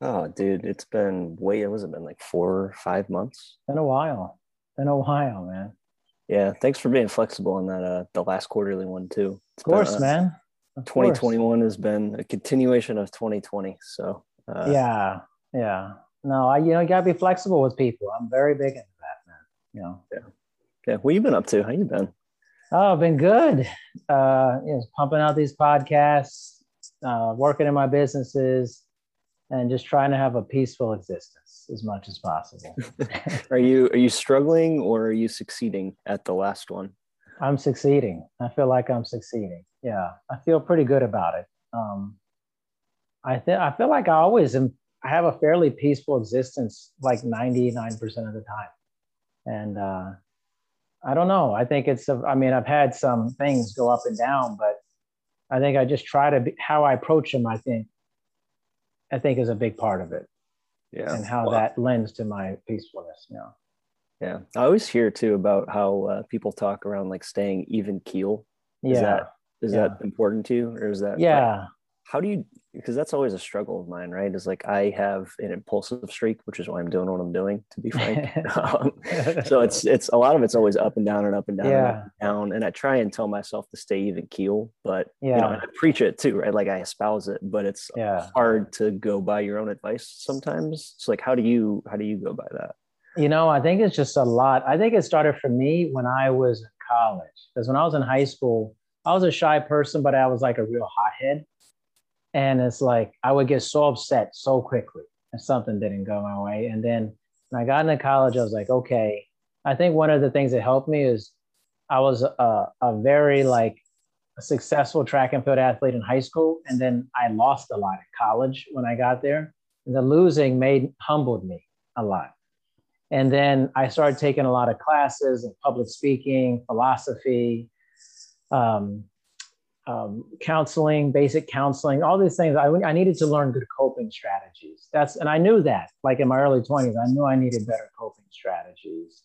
Oh, dude, it's been way, it was it been like four or five months? Been a while. Been a while, man. Yeah, thanks for being flexible on that, uh, the last quarterly one too. It's of course, been, uh, man. Of 2021 course. has been a continuation of 2020. So, uh, yeah, yeah. No, I, you know, you gotta be flexible with people. I'm very big into that, man. You know? Yeah. Yeah. What you been up to? How you been? Oh, I've been good. Uh, you know, pumping out these podcasts, uh, working in my businesses, and just trying to have a peaceful existence as much as possible. are you are you struggling or are you succeeding at the last one? I'm succeeding. I feel like I'm succeeding. Yeah, I feel pretty good about it. Um, I think I feel like I always am. I have a fairly peaceful existence, like 99% of the time, and uh, I don't know. I think it's. A, I mean, I've had some things go up and down, but I think I just try to be how I approach them. I think, I think is a big part of it. Yeah. And how that lends to my peacefulness. You know? Yeah. I always hear too about how uh, people talk around like staying even keel. Is yeah. That, is yeah. that important to you or is that? Yeah. Like, how do you because that's always a struggle of mine right? Is like i have an impulsive streak which is why i'm doing what i'm doing to be frank. Um, so it's it's a lot of it's always up and down and up and down yeah. and, and down and i try and tell myself to stay even keel but yeah you know i preach it too right? Like i espouse it but it's yeah. hard to go by your own advice sometimes. So like how do you how do you go by that? You know i think it's just a lot. I think it started for me when i was in college because when i was in high school i was a shy person but i was like a real hothead and it's like I would get so upset so quickly if something didn't go my way. And then when I got into college, I was like, okay. I think one of the things that helped me is I was a, a very like a successful track and field athlete in high school, and then I lost a lot in college when I got there. And the losing made humbled me a lot. And then I started taking a lot of classes in public speaking, philosophy, um, um, counseling, basic counseling, all these things. I, I needed to learn good coping strategies. That's and I knew that. Like in my early twenties, I knew I needed better coping strategies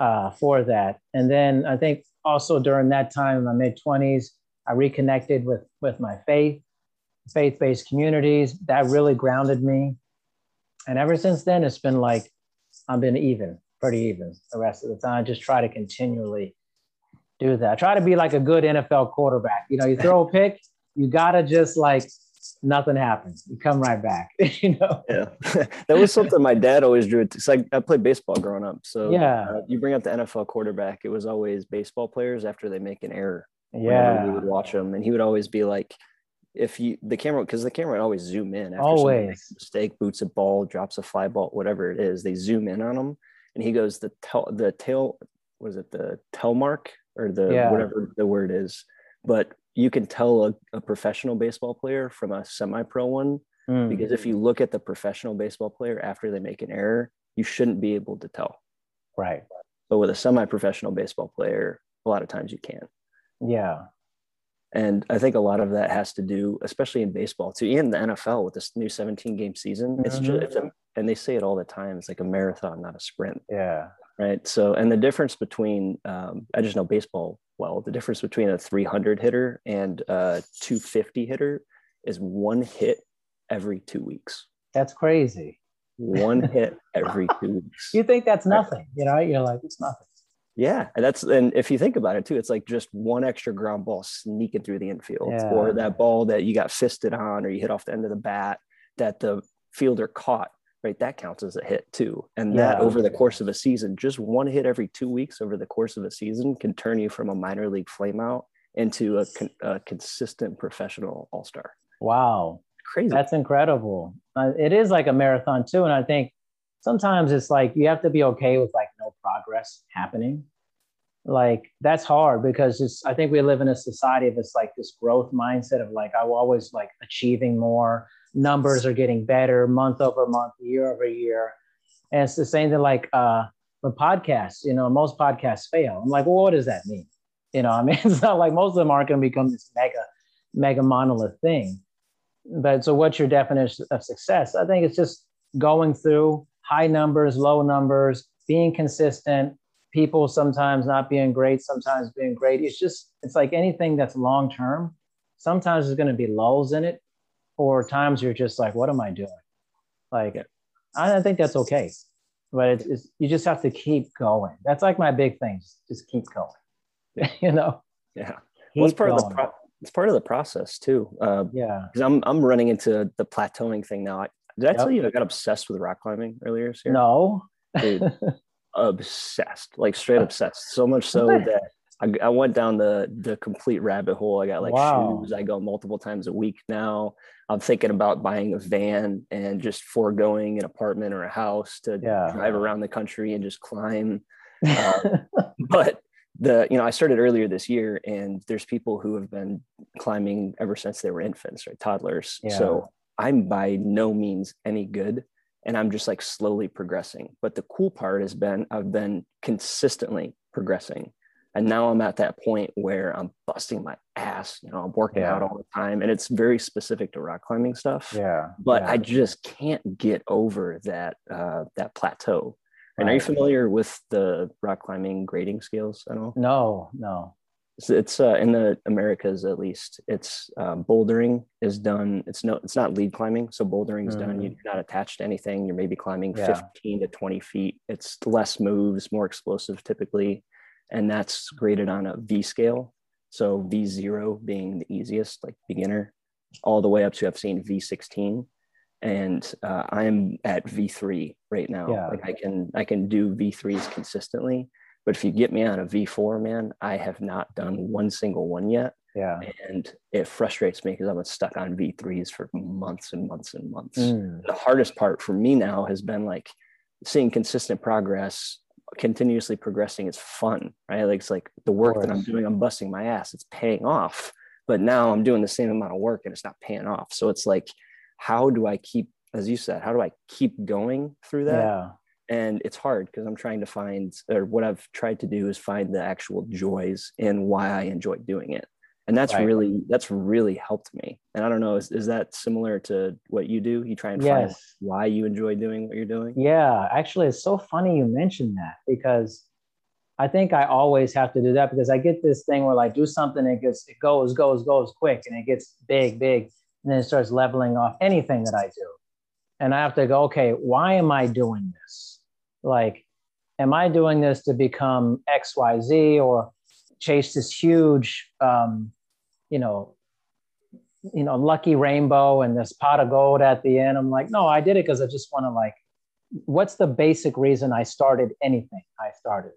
uh, for that. And then I think also during that time in my mid twenties, I reconnected with with my faith, faith based communities. That really grounded me. And ever since then, it's been like I've been even, pretty even the rest of the time. I just try to continually do that. Try to be like a good NFL quarterback. You know, you throw a pick, you gotta just like nothing happens. You come right back. you know. Yeah, that was something my dad always drew. It's like I played baseball growing up, so yeah. Uh, you bring up the NFL quarterback. It was always baseball players after they make an error. Yeah, we would watch them, and he would always be like, if you the camera because the camera would always zoom in after always makes a mistake, boots a ball, drops a fly ball, whatever it is, they zoom in on them, and he goes the tail the tail was it the tail mark or the yeah. whatever the word is. But you can tell a, a professional baseball player from a semi-pro one mm. because if you look at the professional baseball player after they make an error, you shouldn't be able to tell. Right. But with a semi-professional baseball player, a lot of times you can. Yeah. And I think a lot of that has to do, especially in baseball too, in the NFL with this new 17 game season. Mm-hmm. It's just, it's a, and they say it all the time. It's like a marathon, not a sprint. Yeah right? So, and the difference between, um, I just know baseball well, the difference between a 300 hitter and a 250 hitter is one hit every two weeks. That's crazy. One hit every two weeks. You think that's nothing, you know? You're like, it's nothing. Yeah, and that's and if you think about it too, it's like just one extra ground ball sneaking through the infield, yeah. or that ball that you got fisted on, or you hit off the end of the bat that the fielder caught right? That counts as a hit too. And yeah. that over the course of a season, just one hit every two weeks over the course of a season can turn you from a minor league flameout into a, con- a consistent professional all star. Wow. Crazy. That's incredible. Uh, it is like a marathon too. And I think sometimes it's like you have to be okay with like no progress happening. Like that's hard because it's, I think we live in a society of this like this growth mindset of like, I'm always like achieving more, numbers are getting better month over month, year over year. And it's the same thing like uh, with podcasts, you know, most podcasts fail. I'm like, well, what does that mean? You know, I mean, it's not like most of them aren't going to become this mega, mega monolith thing. But so what's your definition of success? I think it's just going through high numbers, low numbers, being consistent, people sometimes not being great, sometimes being great. It's just, it's like anything that's long term. Sometimes there's going to be lulls in it, or times you're just like, what am I doing? Like, I think that's okay. But it's, it's you just have to keep going. That's like my big thing. Just keep going. you know? Yeah. Well, it's part going. of the pro- it's part of the process too. Uh, yeah. Because I'm I'm running into the plateauing thing now. I, did I yep. tell you I got obsessed with rock climbing earlier this year? No. Dude, obsessed, like straight obsessed. So much so that I, I, went down the the complete rabbit hole. I got like wow. shoes. I go multiple times a week now. I'm thinking about buying a van and just foregoing an apartment or a house to yeah. drive around the country and just climb. Uh, but the you know I started earlier this year, and there's people who have been climbing ever since they were infants, right, toddlers. Yeah. So I'm by no means any good and I'm just like slowly progressing. But the cool part has been I've been consistently progressing. And now I'm at that point where I'm busting my ass. You know, I'm working yeah. out all the time and it's very specific to rock climbing stuff. Yeah. But yeah. I just can't get over that uh, that plateau. And right. are you familiar with the rock climbing grading scales at all? No, no it's uh, in the Americas at least. It's um, bouldering is done. It's no, it's not lead climbing. So bouldering is mm. done. You're not attached to anything. You're maybe climbing yeah. 15 to 20 feet. It's less moves, more explosive typically, and that's graded on a V scale. So V zero being the easiest, like beginner, all the way up to I've seen V sixteen, and uh, I'm at V three right now. Yeah. Like I can I can do V threes consistently but if you get me on a V4, man, I have not done one single one yet. Yeah. And it frustrates me because I've been stuck on V3s for months and months and months. Mm. The hardest part for me now has been like seeing consistent progress, continuously progressing. It's fun, right? Like it's like the work that I'm doing, I'm busting my ass, it's paying off. But now I'm doing the same amount of work and it's not paying off. So it's like, how do I keep, as you said, how do I keep going through that? Yeah and it's hard because i'm trying to find or what i've tried to do is find the actual joys in why i enjoy doing it and that's right. really that's really helped me. And i don't know is, is that similar to what you do? You try and yes. find why you enjoy doing what you're doing? Yeah actually it's so funny you mentioned that because i think i always have to do that because i get this thing where like do something it gets it goes goes goes quick and it gets big big and then it starts leveling off anything that i do. And i have to go okay why am i doing this? Like am i doing this to become xyz or chase this huge um, you know you know lucky rainbow and this pot of gold at the end. I'm like no i did it because i just want to like what's the basic reason i started anything i started?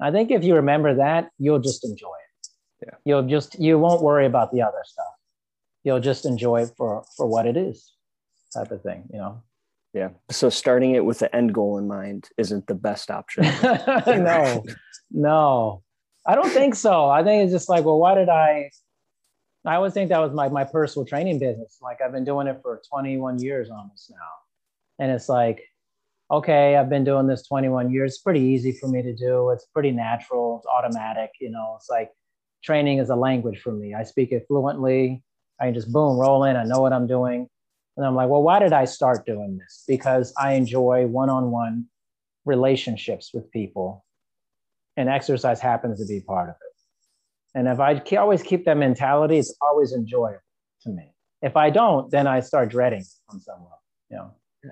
I think if you remember that you'll just enjoy it. Yeah. you'll just you won't worry about the other stuff. You'll just enjoy it for for what it is type of thing you know? Yeah. So starting it with the end goal in mind isn't the best option. no, no, I don't think so. I think it's just like, well, why did I? I always think that was my, my personal training business. Like I've been doing it for 21 years almost now. And it's like, okay, I've been doing this 21 years. It's pretty easy for me to do. It's pretty natural. It's automatic. You know, it's like training is a language for me. I speak it fluently. I just boom, roll in. I know what I'm doing. And I'm like, well, why did I start doing this? Because I enjoy one on one relationships with people, and exercise happens to be part of it. And if I always keep that mentality, it's always enjoyable to me. If I don't, then I start dreading on some level, you know. Yeah,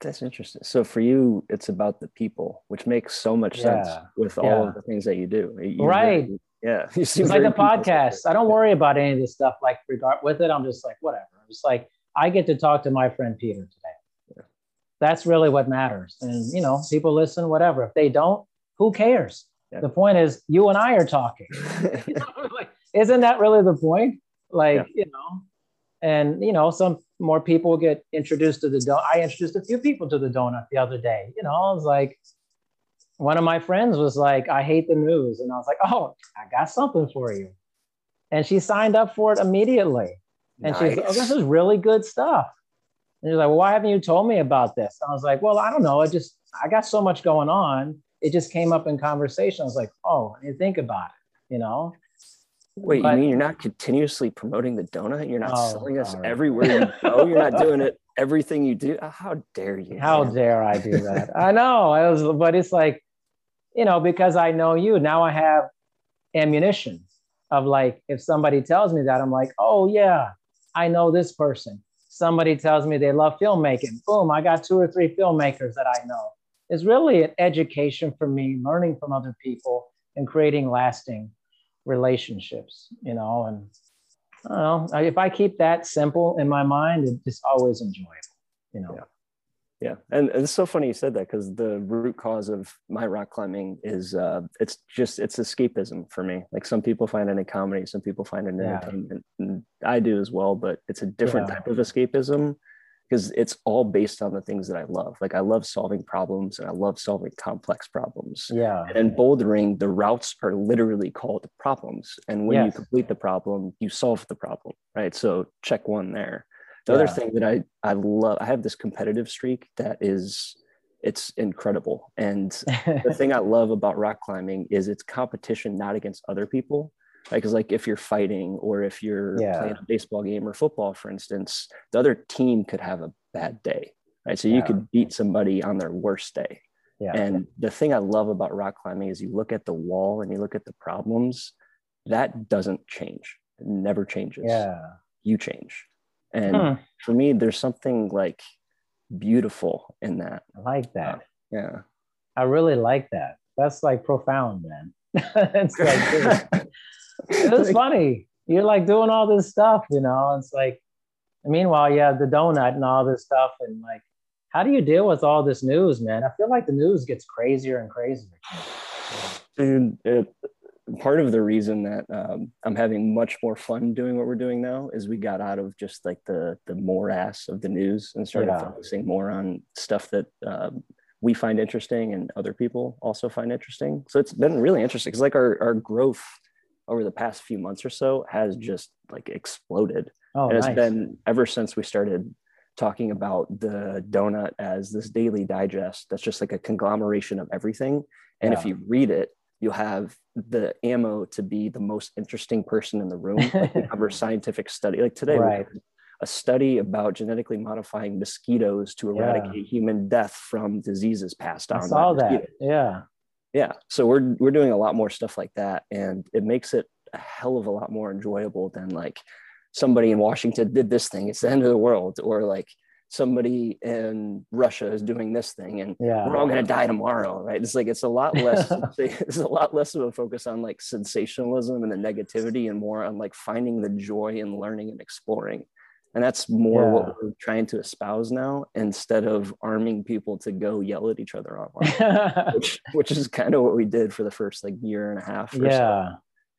that's interesting. So for you, it's about the people, which makes so much sense yeah. with all of the things that you do. You right. Really, yeah. You it's like the podcast. I don't worry about any of this stuff. Like regard with it, I'm just like, whatever. I'm just like, I get to talk to my friend Peter today. That's really what matters. And, you know, people listen, whatever. If they don't, who cares? Yeah. The point is, you and I are talking. like, isn't that really the point? Like, yeah. you know, and, you know, some more people get introduced to the donut. I introduced a few people to the donut the other day. You know, I was like, one of my friends was like, I hate the news. And I was like, oh, I got something for you. And she signed up for it immediately. And nice. she's, oh, this is really good stuff. And you're like, well, why haven't you told me about this? And I was like, well, I don't know. I just, I got so much going on. It just came up in conversation. I was like, oh, you think about it, you know? Wait, but, you mean you're not continuously promoting the donut? You're not oh, selling us right. everywhere you go? You're not doing it everything you do? Oh, how dare you? How man? dare I do that? I know. I was, but it's like, you know, because I know you, now I have ammunition of like, if somebody tells me that, I'm like, oh, yeah, I know this person. Somebody tells me they love filmmaking. Boom, I got two or three filmmakers that I know. It's really an education for me, learning from other people and creating lasting relationships, you know. And I don't know, if I keep that simple in my mind, it's just always enjoyable, you know. Yeah. Yeah, and, and it's so funny you said that because the root cause of my rock climbing is uh, it's just it's escapism for me. Like some people find it in comedy, some people find it in yeah. entertainment, and I do as well. But it's a different yeah. type of escapism because it's all based on the things that I love. Like I love solving problems and I love solving complex problems. Yeah. And in bouldering, the routes are literally called problems. And when yes. you complete the problem, you solve the problem. Right. So check one there. The yeah. other thing that I I love, I have this competitive streak that is it's incredible. And the thing I love about rock climbing is it's competition not against other people. Like, cause like if you're fighting or if you're yeah. playing a baseball game or football, for instance, the other team could have a bad day. Right. So yeah. you could beat somebody on their worst day. Yeah. And the thing I love about rock climbing is you look at the wall and you look at the problems, that doesn't change. It never changes. Yeah. You change. And hmm. for me, there's something like beautiful in that. I like that. Uh, yeah. I really like that. That's like profound, man. it's like, it was funny. You're like doing all this stuff, you know. It's like, meanwhile, you have the donut and all this stuff, and like, how do you deal with all this news, man? I feel like the news gets crazier and crazier. Dude, it, part of the reason that um, I'm having much more fun doing what we're doing now is we got out of just like the the morass of the news and started yeah. focusing more on stuff that um, we find interesting and other people also find interesting. So it's been really interesting because like our our growth over the past few months or so has mm-hmm. just like exploded. Oh, and it's nice. been ever since we started talking about the donut as this daily digest that's just like a conglomeration of everything. And yeah. if you read it, you'll have the ammo to be the most interesting person in the room. Like we cover scientific study. Like today, right. a study about genetically modifying mosquitoes to eradicate yeah. human death from diseases passed on. I saw that. Yeah. Yeah. So we're we're doing a lot more stuff like that. And it makes it a hell of a lot more enjoyable than like somebody in Washington did this thing. It's the end of the world. Or like somebody in Russia is doing this thing and yeah. we're all going to die tomorrow, right? It's like it's a lot less it's a lot less of a focus on like sensationalism and the negativity and more on like finding the joy in learning and exploring. And that's more yeah. what we're trying to espouse now instead of arming people to go yell at each other online, which, which is kind of what we did for the first like year and a half. yeah. So.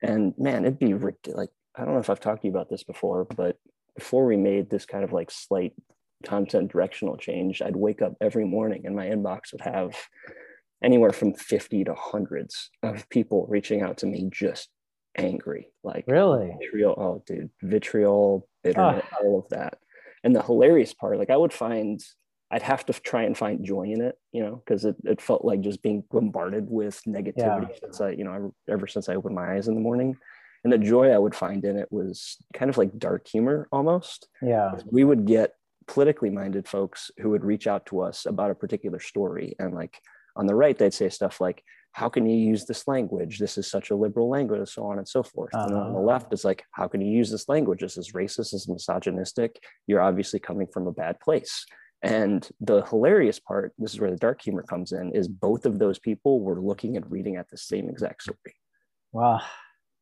And man, it'd be like, I don't know if I've talked to you about this before, but before we made this kind of like slight content directional change, I'd wake up every morning and my inbox would have anywhere from 50 to hundreds of people reaching out to me just angry. Like really vitriol. Oh, dude, vitriol, bitterness, oh. all of that. And the hilarious part, like I would find I'd have to try and find joy in it, you know, because it, it felt like just being bombarded with negativity yeah. since I, you know, ever since I opened my eyes in the morning. And the joy I would find in it was kind of like dark humor almost. Yeah. We would get politically minded folks who would reach out to us about a particular story and like on the right they'd say stuff like how can you use this language this is such a liberal language and so on and so forth uh-huh. and on the uh-huh. left it's like how can you use this language this is racist this is misogynistic you're obviously coming from a bad place and the hilarious part this is where the dark humor comes in is both of those people were looking and reading at the same exact story wow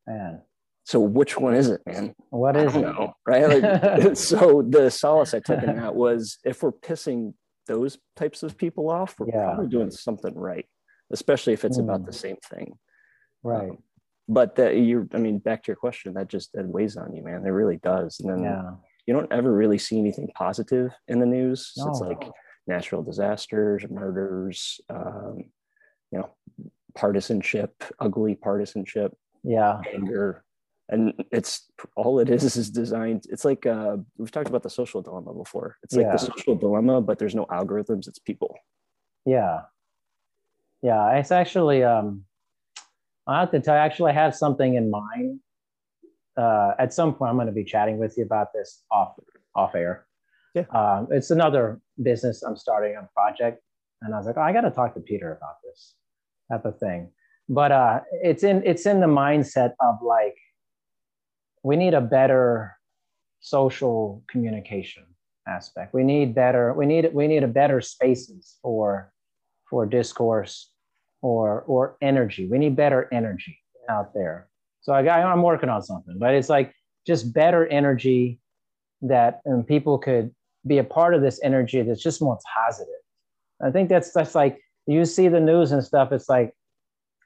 man so which one is it, man? What is it? Know, right? Like, so the solace I took in that was if we're pissing those types of people off, we're yeah. probably doing something right, especially if it's mm. about the same thing. Right. Um, but that you, I mean, back to your question, that just that weighs on you, man. It really does. And then yeah. you don't ever really see anything positive in the news. No. It's like natural disasters, murders, um, you know, partisanship, ugly partisanship, yeah, anger, and it's all it is is designed it's like uh, we've talked about the social dilemma before it's like yeah. the social dilemma but there's no algorithms it's people yeah yeah it's actually um i have to tell you actually i have something in mind. Uh at some point i'm going to be chatting with you about this off off air. Yeah. Um it's another business i'm starting a project and i was like oh, i got to talk to peter about this type of thing. But uh it's in it's in the mindset of like we need a better social communication aspect. We need better, we need we need a better spaces for for discourse or or energy. We need better energy out there. So I, I'm working on something, but it's like just better energy that um, people could be a part of this energy that's just more positive. I think that's that's like you see the news and stuff. It's like,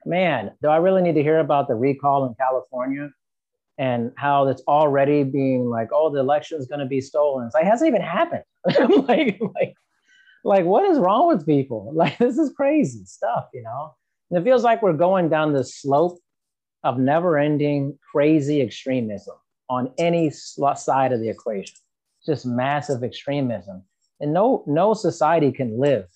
man, do I really need to hear about the recall in California? and how it's already being like, oh, the election is going to be stolen. It's like, it hasn't even happened. like, like, like, what is wrong with people? Like, this is crazy stuff, you know? And it feels like we're going down the slope of never ending crazy extremism on any side of the equation, just massive extremism. And no, no society can live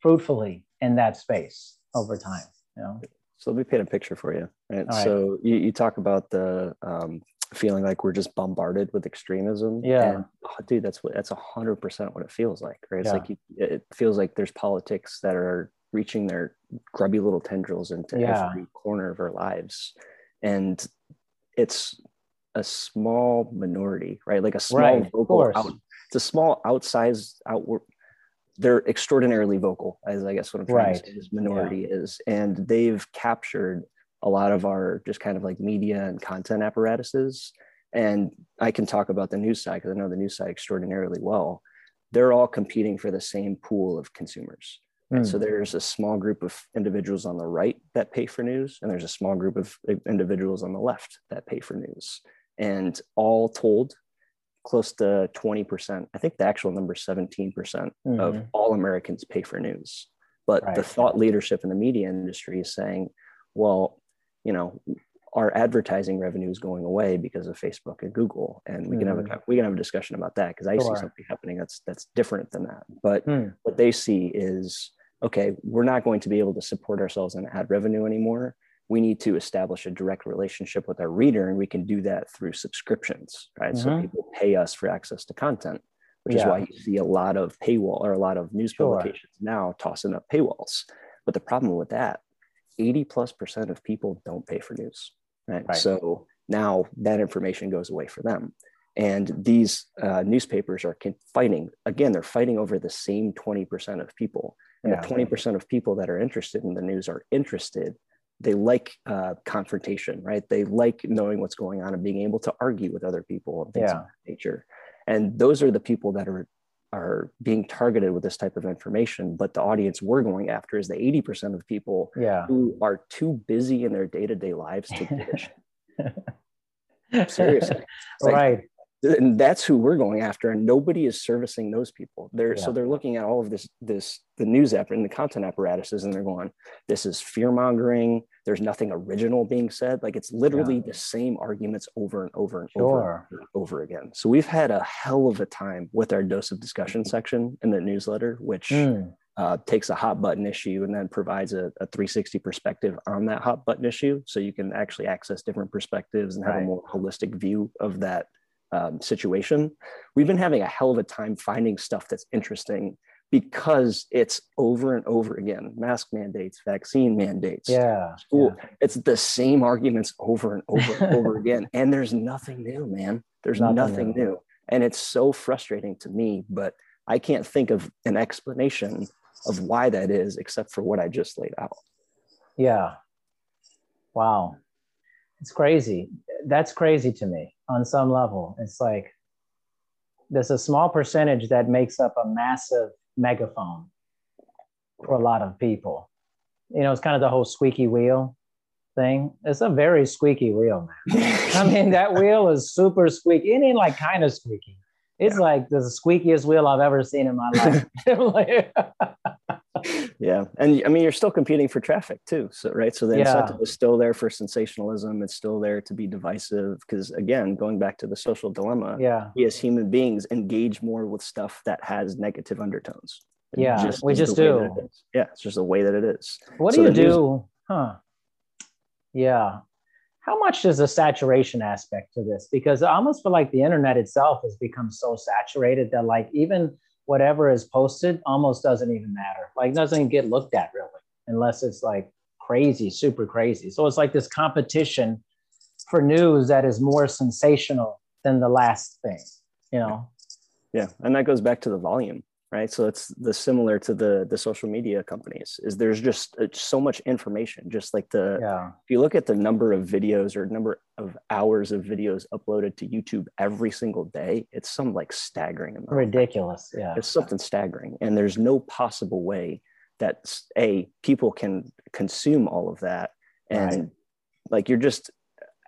fruitfully in that space over time, you know? So let me paint a picture for you. Right. right. So you, you talk about the um, feeling like we're just bombarded with extremism. Yeah. And, oh, dude, that's what that's a hundred percent what it feels like. Right. It's yeah. like you, it feels like there's politics that are reaching their grubby little tendrils into yeah. every corner of our lives. And it's a small minority, right? Like a small right, vocal out, it's a small outsized outward they're extraordinarily vocal, as I guess what I'm trying right. to say this minority yeah. is. And they've captured a lot of our just kind of like media and content apparatuses. And I can talk about the news side because I know the news side extraordinarily well. They're all competing for the same pool of consumers. Mm. So there's a small group of individuals on the right that pay for news, and there's a small group of individuals on the left that pay for news. And all told, close to 20%. I think the actual number is 17% mm hmm of mm-hmm. all Americans pay for news. But right. the thought leadership in the media industry is saying, well, you know, our advertising revenue is going away because of Facebook and Google, and we mm. can have a mm-hmm. we can have a discussion about that because I sure. see something happening that's that's different than that. But mm. what they see is okay, we're not going to be able to support ourselves in ad revenue anymore we need to establish a direct relationship with our reader and we can do that through subscriptions right mm-hmm. so people pay us for access to content which yeah. is why you see a lot of paywall or a lot of news sure. publications now tossing up paywalls but the problem with that 80 plus percent of people don't pay for news right, right. so now that information goes away for them and these uh, newspapers are fighting again they're fighting over the same 20% of people and yeah. the 20% of people that are interested in the news are interested they like uh, confrontation, right? They like knowing what's going on and being able to argue with other people and things yeah. of that nature. And those are the people that are are being targeted with this type of information. But the audience we're going after is the 80% of people yeah. who are too busy in their day-to-day lives to give Seriously. Like, right and that's who we're going after and nobody is servicing those people they're yeah. so they're looking at all of this this the news app and the content apparatuses and they're going this is fear mongering there's nothing original being said like it's literally yeah. the same arguments over and over and sure. over and over again so we've had a hell of a time with our dose of discussion section in the newsletter which mm. Uh, takes a hot button issue and then provides a, a, 360 perspective on that hot button issue so you can actually access different perspectives and have right. a more holistic view of that um, situation, we've been having a hell of a time finding stuff that's interesting because it's over and over again. Mask mandates vaccine mandates yeah school yeah. it's the same arguments over and over and over again. And there's nothing new man. There's nothing, nothing new. new. And it's so frustrating to me but i can't think of an explanation of why that is except for what i just laid out. Yeah. Wow. It's crazy that's crazy to me on some level. It's like there's a small percentage that makes up a massive megaphone for a lot of people. You know, it's kind of the whole squeaky wheel thing. It's a very squeaky wheel, man. I mean, that wheel is super squeaky. It ain't like kind of squeaky. It's yeah. like the squeakiest wheel I've ever seen in my life. yeah, and I mean, you're still competing for traffic too. So right, so the incentive is still there for sensationalism. It's still there to be divisive because again, going back to the social dilemma, yeah, we as human beings engage more with stuff that has negative undertones. yeah, just we just do. Yeah, it's just the way that it is. What so do you do? Huh? Yeah. How much does the saturation aspect to this? Because I almost feel like the internet itself has become so saturated that like even whatever is posted almost doesn't even matter. Like doesn't get looked at really, unless it's like crazy, super crazy. So it's like this competition for news that is more sensational than the last thing, you know? Yeah. And that goes back to the volume right so it's the similar to the the social media companies is there's just uh, so much information just like the yeah. if you look at the number of videos or number of hours of videos uploaded to youtube every single day it's some like staggering amount ridiculous yeah it's something staggering and there's no possible way that a people can consume all of that and right. like you're just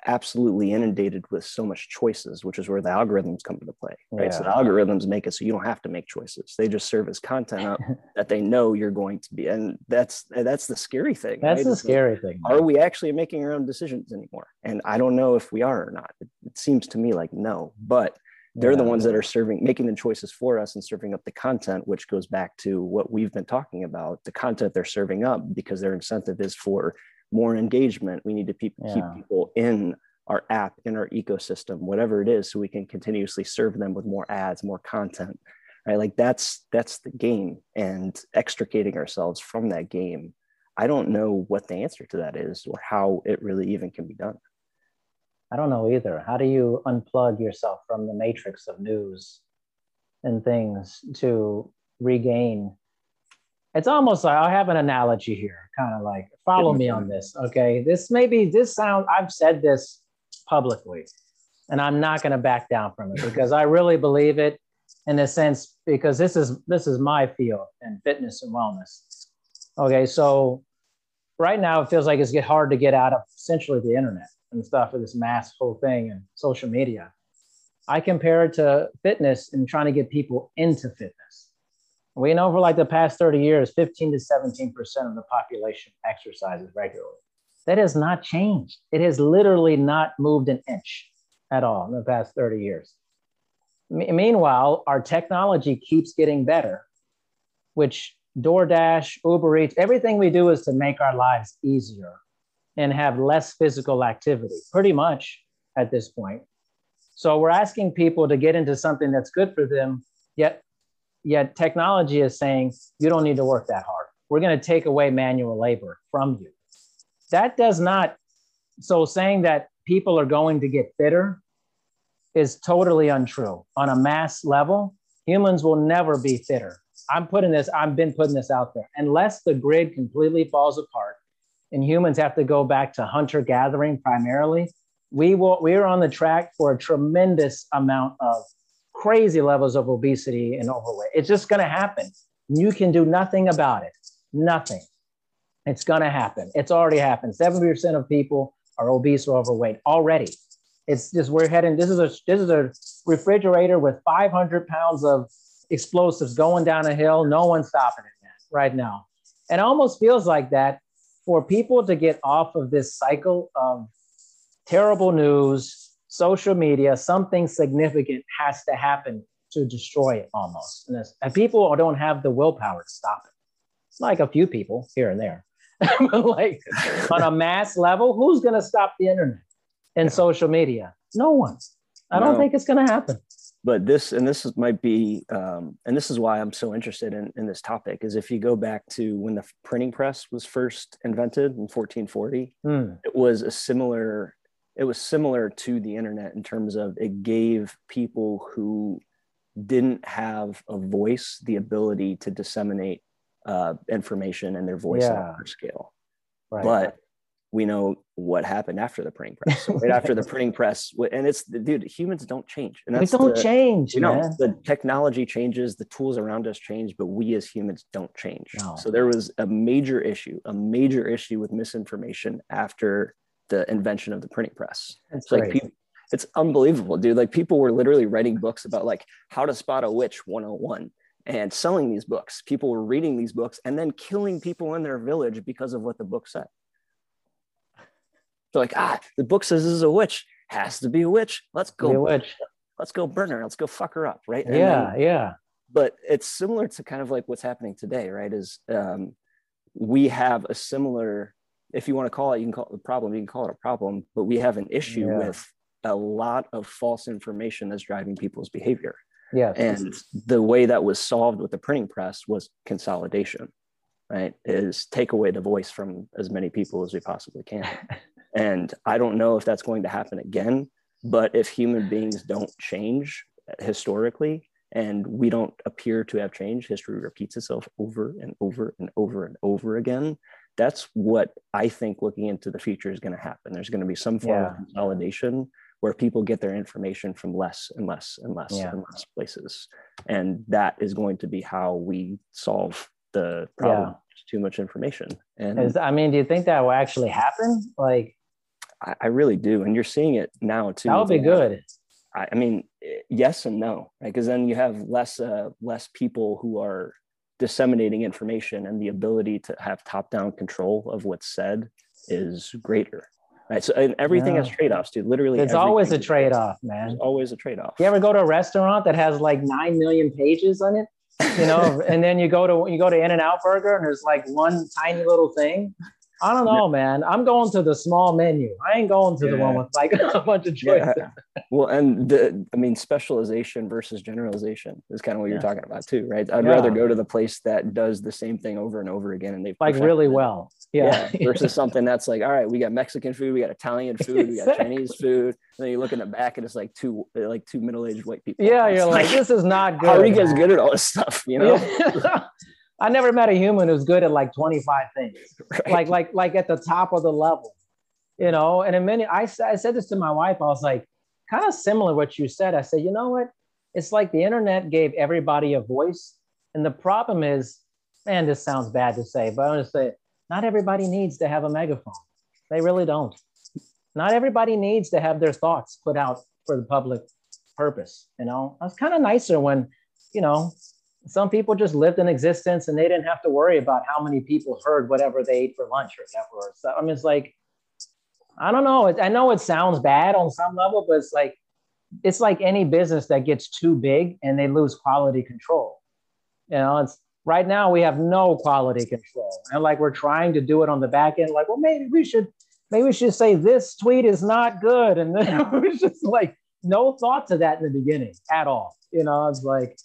absolutely inundated with so much choices, which is where the algorithms come into play, right? Yeah. So the algorithms make it so you don't have to make choices; they just serve as content up that they know you're going to be, and that's that's the scary thing. That's right? the scary thing. Are we actually making our own decisions anymore? And I don't know if we are or not. It, it seems to me like no, but they're yeah. the ones that are serving making the choices for us and serving up the content which goes back to what we've been talking about the content they're serving up because their incentive is for more engagement. We need to pe- yeah. keep people in our app, in our ecosystem, whatever it is, so we can continuously serve them with more ads, more content. Right? Like that's that's the game, and extricating ourselves from that game. I don't know what the answer to that is, or how it really even can be done. I don't know either. How do you unplug yourself from the matrix of news and things to regain it's almost like I have an analogy here, kind of like follow me on this. Okay. This maybe this sound I've said this publicly, and I'm not going to back down from it because I really believe it in a sense because this is this is my field in fitness and wellness. Okay, so right now it feels like it's get hard to get out of essentially the internet and stuff with this mass whole thing and social media. I compare it to fitness and trying to get people into fitness. We know for like the past 30 years, 15 to 17% of the population exercises regularly. That has not changed. It has literally not moved an inch at all in the past 30 years. M- meanwhile, our technology keeps getting better, which DoorDash, Uber Eats, everything we do is to make our lives easier and have less physical activity, pretty much at this point. So we're asking people to get into something that's good for them, yet Yet technology is saying you don't need to work that hard. We're going to take away manual labor from you. That does not, so saying that people are going to get fitter is totally untrue. On a mass level, humans will never be fitter. I'm putting this, I've been putting this out there. Unless the grid completely falls apart and humans have to go back to hunter gathering primarily, we will we are on the track for a tremendous amount of crazy levels of obesity and overweight. It's just going to happen. You can do nothing about it. Nothing. It's going to happen. It's already happened. 70% of people are obese or overweight already. It's just we're heading. This is a this is a refrigerator with 500 pounds of explosives going down a hill. No one's stopping it right now. It almost feels like that for people to get off of this cycle of terrible news, social media, something significant has to happen to destroy it almost. And, and people don't have the willpower to stop it. It's like a few people here and there. but like on a mass level, who's going to stop the internet and social media? No one. I don't think it's going to happen. But this, and this might be, um, and this is why I'm so interested in, in this topic, is if you go back to when the printing press was first invented in 1440, mm. it was a similar it was similar to the internet in terms of it gave people who didn't have a voice the ability to disseminate uh, information and their voice yeah. on a large scale. Right. But we know what happened after the printing press. So right after the printing press, and it's dude, humans don't change, and that's we don't the, change. You know, man. the technology changes, the tools around us change, but we as humans don't change. No. So there was a major issue, a major issue with misinformation after the invention of the printing press. It's like people, it's unbelievable, dude. Like people were literally writing books about like how to spot a witch 101. and selling these books. People were reading these books and then killing people in their village because of what the book said. They're like, ah, the book says this is a witch. Has to be a witch. Let's go. Be a witch. Let's go burn her. Let's go fuck her up. Right. And yeah. then, yeah. But it's similar to kind of like what's happening today, right? Is um, we have a similar, if you want to call it, you can call it a problem, you can call it a problem, but we have an issue yeah. with a lot of false information that's driving people's behavior. Yeah. And the way that was solved with the printing press was consolidation, right? Is take away the voice from as many people as we possibly can. and I don't know if that's going to happen again, but if human beings don't change historically and we don't appear to have changed, history repeats itself over and over and over and over again. That's what I think looking into the future is going to happen. There's going to be some form yeah. of consolidation where people get their information from less and less and less yeah. and less places. And that is going to be how we solve the problem. Yeah. Too much information. And is, I mean, do you think that will actually happen? Like, I, I really do. And you're seeing it now too. That would be good. I, I, mean, yes and no, right? Because then you have less, uh, less people who are disseminating information and the ability to have top down control of what's said is greater Right. So everything yeah. has trade offs, dude. Literally, it's always a trade off, man. There's always a trade off. You ever go to a restaurant that has like nine million pages on it? You know, and then you go to you go to In-N-Out Burger and there's like one tiny little thing. I don't know, yeah. man. I'm going to the small menu. I ain't going to yeah. the one with like a bunch of choices. Yeah. Well, and the I mean, specialization versus generalization is kind of what you're talking about too, right? I'd rather go to the place that does the same thing over and over again, and they like really it. well. Yeah. versus something that's like, all right, we got Mexican food, we got Italian food, we got Chinese food. And then you look in the back, and it's like two like two middle aged white people. Yeah, you're like, this is not good. How are you guys good at all this stuff? You know. I never met a human who's good at like 25 things, right. like like like at the top of the level, you know. And a minute, I, I said this to my wife. I was like, kind of similar what you said. I said, you know what? It's like the internet gave everybody a voice, and the problem is, man, this sounds bad to say, but I'm gonna say, not everybody needs to have a megaphone. They really don't. Not everybody needs to have their thoughts put out for the public purpose. You know, it's kind of nicer when, you know, some people just lived in existence and they didn't have to worry about how many people heard whatever they ate for lunch or whatever. So I mean, it's like, I don't know. I know it sounds bad on some level, but it's like, it's like any business that gets too big and they lose quality control. You know, it's right now we have no quality control. And like we're trying to do it on the back end, like, well, maybe we should, maybe we should say this tweet is not good. And then it was just like no thought to that in the beginning at all. You know, it's like,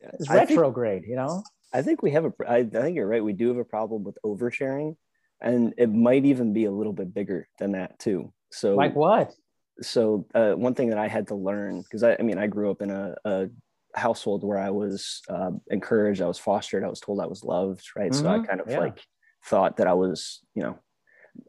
it's retrograde, think, you know? I think we have a, I, I think you're right. We do have a problem with oversharing and it might even be a little bit bigger than that too. So like what? So uh, one thing that I had to learn, because I, I mean, I grew up in a, a household where I was uh, encouraged, I was fostered, I was told I was loved, right? Mm-hmm. So I mm-hmm. kind of yeah. like thought that I was, you know,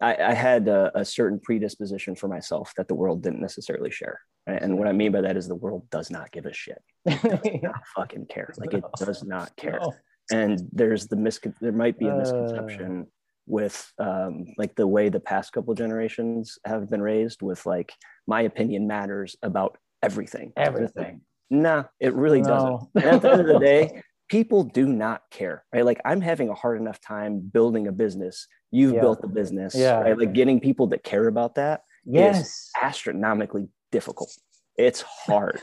I, I had a, a, certain predisposition for myself that the world didn't necessarily share. Right? And what I mean by that is the world does not give a shit. It does not fucking care. Like it does not care. No. And there's the mis there might be a misconception uh... with um, like the way the past couple generations have been raised with like my opinion matters about everything. Everything. Nah, it really no. doesn't. And at the end of the day, people do not care, right? Like I'm having a hard enough time building a business. You've yeah. built the business, yeah. right? Like getting people that care about that yes. astronomically difficult. It's hard.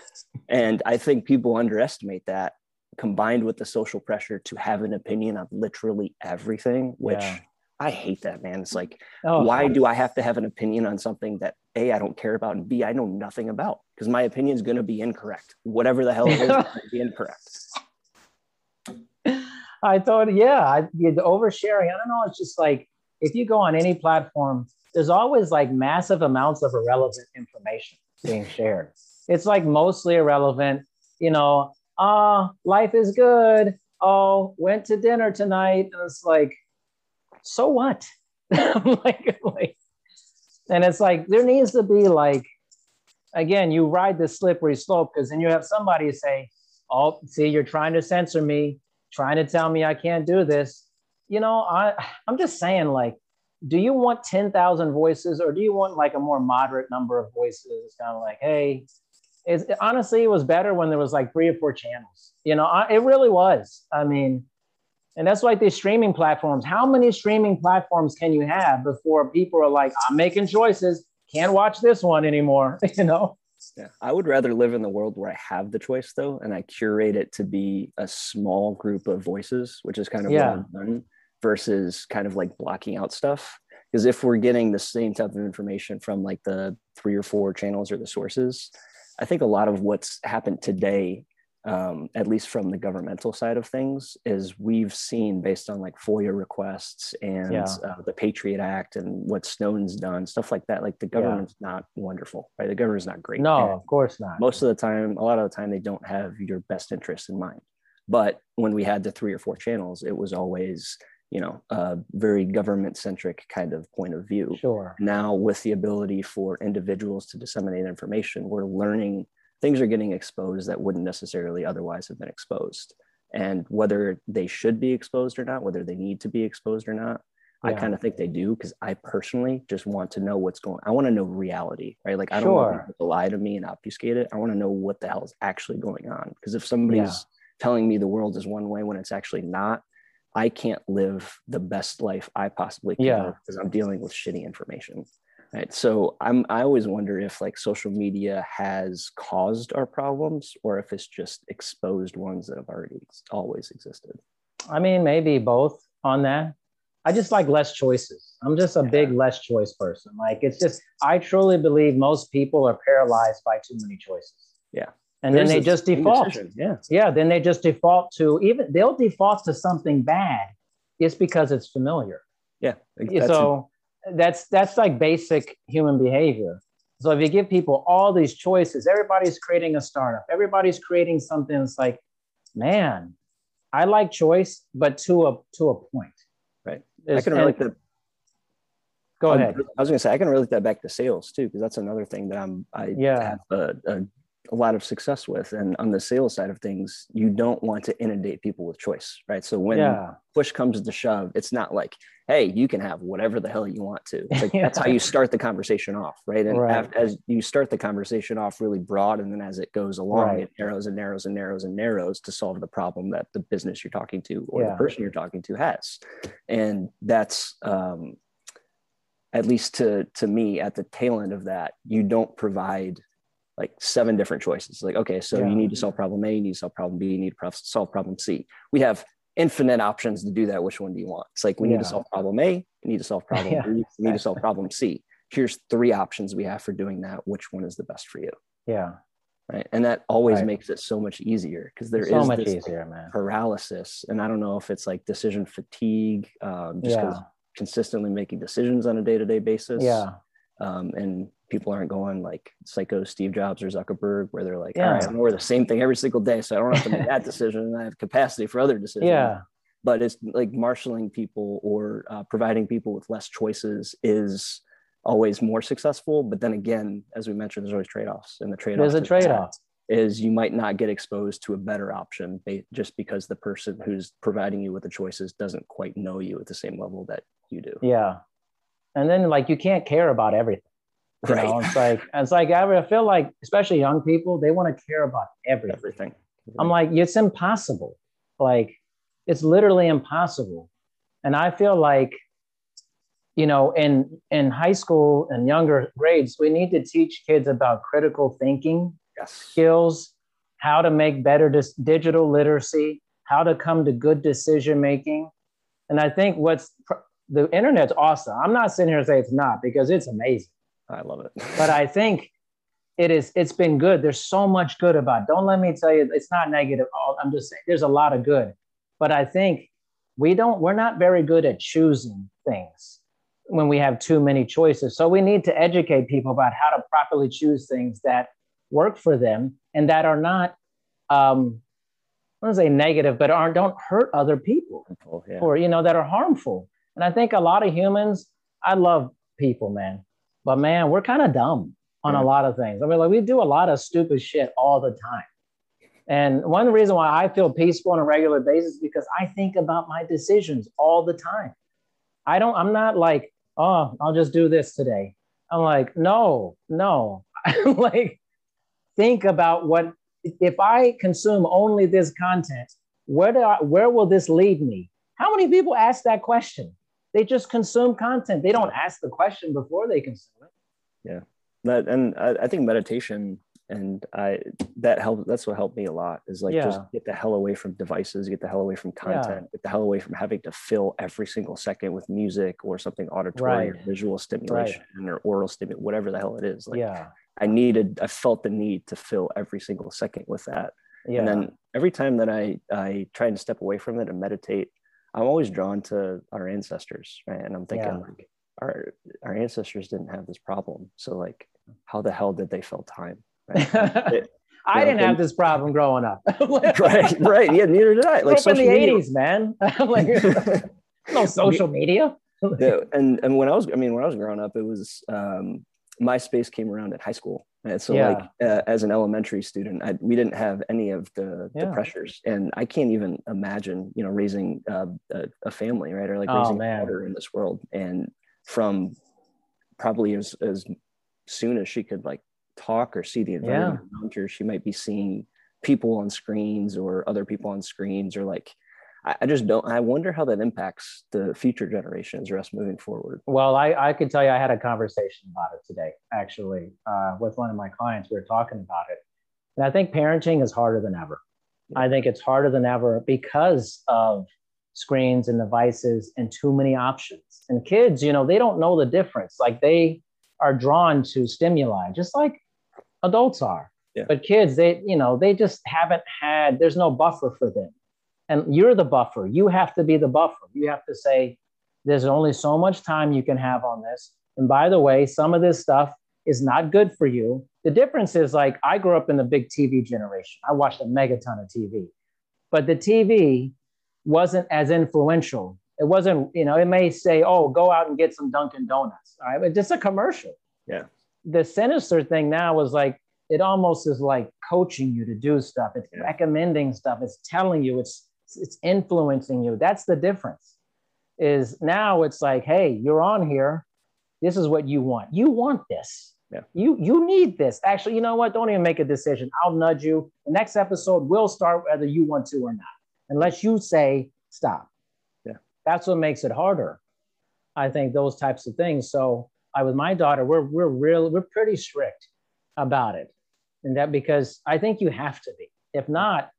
and I think people underestimate that combined with the social pressure to have an opinion on literally everything, which yeah. I hate that, man. It's like, oh, why do I have to have an opinion on something that A, I don't care about, and B, I know nothing about? Because my opinion is going to be incorrect. Whatever the hell it is, it's going to be incorrect. I thought, yeah, I, the oversharing. I don't know. It's just like if you go on any platform, there's always like massive amounts of irrelevant information being shared. It's like mostly irrelevant. You know, ah, uh, life is good. Oh, went to dinner tonight. And it's like, so what? like, like, and it's like there needs to be like, again, you ride the slippery slope because then you have somebody say, "Oh, see, you're trying to censor me, trying to tell me I can't do this." You know, I I'm just saying, like, do you want ten thousand voices or do you want like a more moderate number of voices? It's kind of like, hey, it's honestly it was better when there was like three or four channels. You know, I, it really was. I mean, and that's like these streaming platforms. How many streaming platforms can you have before people are like, I'm making choices, can't watch this one anymore? you know? Yeah. I would rather live in the world where I have the choice though, and I curate it to be a small group of voices, which is kind of yeah. done, versus kind of like blocking out stuff. Because if we're getting the same type of information from like the three or four channels or the sources, I think a lot of what's happened today um, at least from the governmental side of things, is we've seen based on like FOIA requests and yeah. uh, the Patriot Act and what Snowden's done, stuff like that. Like the government's yeah. not wonderful, right? The government's not great. No, and of course not. Most of the time, a lot of the time, they don't have your best interest in mind. But when we had the three or four channels, it was always you know a very government centric kind of point of view sure now with the ability for individuals to disseminate information we're learning things are getting exposed that wouldn't necessarily otherwise have been exposed. And whether they should be exposed or not, whether they need to be exposed or not, yeah. I kind of think they do because I personally just want to know what's going. I want to know reality, right? Like I don't sure. want people to lie to me and obfuscate it. I want to know what the hell is actually going on. Because if somebody's yeah. telling me the world is one way when it's actually not, I can't live the best life I possibly can yeah. because I'm dealing with shitty information. Right. So I'm I always wonder if like social media has caused our problems or if it's just exposed ones that have already always existed. I mean, maybe both on that. I just like less choices. I'm just a yeah. big less choice person. Like it's just I truly believe most people are paralyzed by too many choices. Yeah. And There's then they just default. Decision. Yeah. Yeah. Then they just default to even they'll default to something bad just because it's familiar. Yeah. So that's that's like basic human behavior. So if you give people all these choices, everybody's creating a startup, everybody's creating something It's like, man, I like choice, but to a to a point. Right. There's, I can relate that. Go um, ahead. I was going to say I can relate that back to sales too, because that's another thing that I'm I yeah. have a, a a lot of success with. And on the sales side of things, you don't want to inundate people with choice, right? So when yeah. push comes to shove, it's not like, hey, you can have whatever the hell you want to. Like, yeah. That's how you start the conversation off, right? And right. As you start the conversation off really broad, and then as it goes along, right. it narrows and narrows and narrows and narrows to solve the problem that the business you're talking to or yeah. the person you're talking to has. And that's um, at least to to me at the tail end of that, you don't provide like seven different choices. Like, okay, so yeah. you need to solve problem A, you need to solve problem B, you need to solve problem C. We have infinite options to do that. Which one do you want? It's like we yeah. need to solve problem A, you need to solve problem yeah. B, we need to solve problem C. Here's three options we have for doing that. Which one is the best for you? Yeah. Right. And that always right. makes it so much easier because there so is much this easier, man. paralysis. And I don't know if it's like decision fatigue, um, just because consistently making decisions on a day-to-day basis. Yeah. Um, and people aren't going like psycho Steve Jobs or Zuckerberg, where they're like, yeah. all right, I'm wear the same thing every single day, so I don't have to make that decision, and I have capacity for other decisions. Yeah. But it's like marshaling people or uh, providing people with less choices is always more successful. But then again, as we mentioned, there's always trade-offs, and the trade-off there's a trade-off is you might not get exposed to a better option just because the person who's providing you with the choices doesn't quite know you at the same level that you do. Yeah. And then like you can't care about everything. You right. know, it's like it's like I feel like especially young people, they want to care about everything. everything. I'm like, it's impossible. Like it's literally impossible. And I feel like, you know, in in high school and younger grades, we need to teach kids about critical thinking yes. skills, how to make better dis- digital literacy, how to come to good decision making. And I think what's the internet's awesome. I'm not sitting here to say it's not because it's amazing. I love it. but I think it is. It's been good. There's so much good about. It. Don't let me tell you, it's not negative. Oh, I'm just saying there's a lot of good. But I think we don't. We're not very good at choosing things when we have too many choices. So we need to educate people about how to properly choose things that work for them and that are not. Um, I don't say negative, but aren't don't hurt other people, yeah. or you know that are harmful. And I think a lot of humans. I love people, man. But man, we're kind of dumb on yeah. a lot of things. I mean, like we do a lot of stupid shit all the time. And one reason why I feel peaceful on a regular basis is because I think about my decisions all the time. I don't, I'm not like, oh, I'll just do this today. I'm like, no, no. I'm like, think about what if I consume only this content, where do I, where will this lead me? How many people ask that question? They just consume content. They don't ask the question before they consume. Yeah, that and I, I think meditation and I that helped. That's what helped me a lot. Is like yeah. just get the hell away from devices, get the hell away from content, yeah. get the hell away from having to fill every single second with music or something auditory right. or visual stimulation right. or oral stimulation, whatever the hell it is. Like, yeah, I needed. I felt the need to fill every single second with that. Yeah. And then every time that I I try and step away from it and meditate, I'm always drawn to our ancestors, right? And I'm thinking yeah. like our our ancestors didn't have this problem, so like how the hell did they fill time? Right? I know, didn't have this problem growing up. right, right. Yeah, neither did I. Like in the media. 80s, man. like, no social media. yeah, and and when I was, I mean, when I was growing up, it was um, MySpace came around at high school, and so yeah. like uh, as an elementary student, I, we didn't have any of the, yeah. the pressures, and I can't even imagine, you know, raising uh, a, a, family, right, or like oh, raising a daughter in this world, and from probably as as soon as she could like talk or see the environment yeah. around her, she might be seeing people on screens or other people on screens or like I, I just don't I wonder how that impacts the future generations or us moving forward. Well, I, I could tell you I had a conversation about it today, actually, uh, with one of my clients. We were talking about it. And I think parenting is harder than ever. Yeah. I think it's harder than ever because of screens and devices and too many options. And kids, you know, they don't know the difference. Like they are drawn to stimuli, just like adults are. Yeah. But kids, they, you know, they just haven't had, there's no buffer for them. And you're the buffer. You have to be the buffer. You have to say, there's only so much time you can have on this. And by the way, some of this stuff is not good for you. The difference is like I grew up in the big TV generation. I watched a megaton of TV, but the TV wasn't as influential. It wasn't, you know, it may say, oh, go out and get some Dunkin' Donuts. All right, but just a commercial. Yeah the sinister thing now is like it almost is like coaching you to do stuff. It's yeah. recommending stuff. It's telling you. It's it's influencing you. That's the difference. Is now it's like, hey, you're on here. This is what you want. You want this. Yeah. You you need this. Actually, you know what? Don't even make a decision. I'll nudge you. The next episode will start whether you want to or not, unless you say stop. Yeah. That's what makes it harder. I think those types of things. So I with my daughter, we're we're real we're pretty strict about it, and that because I think you have to be. If not,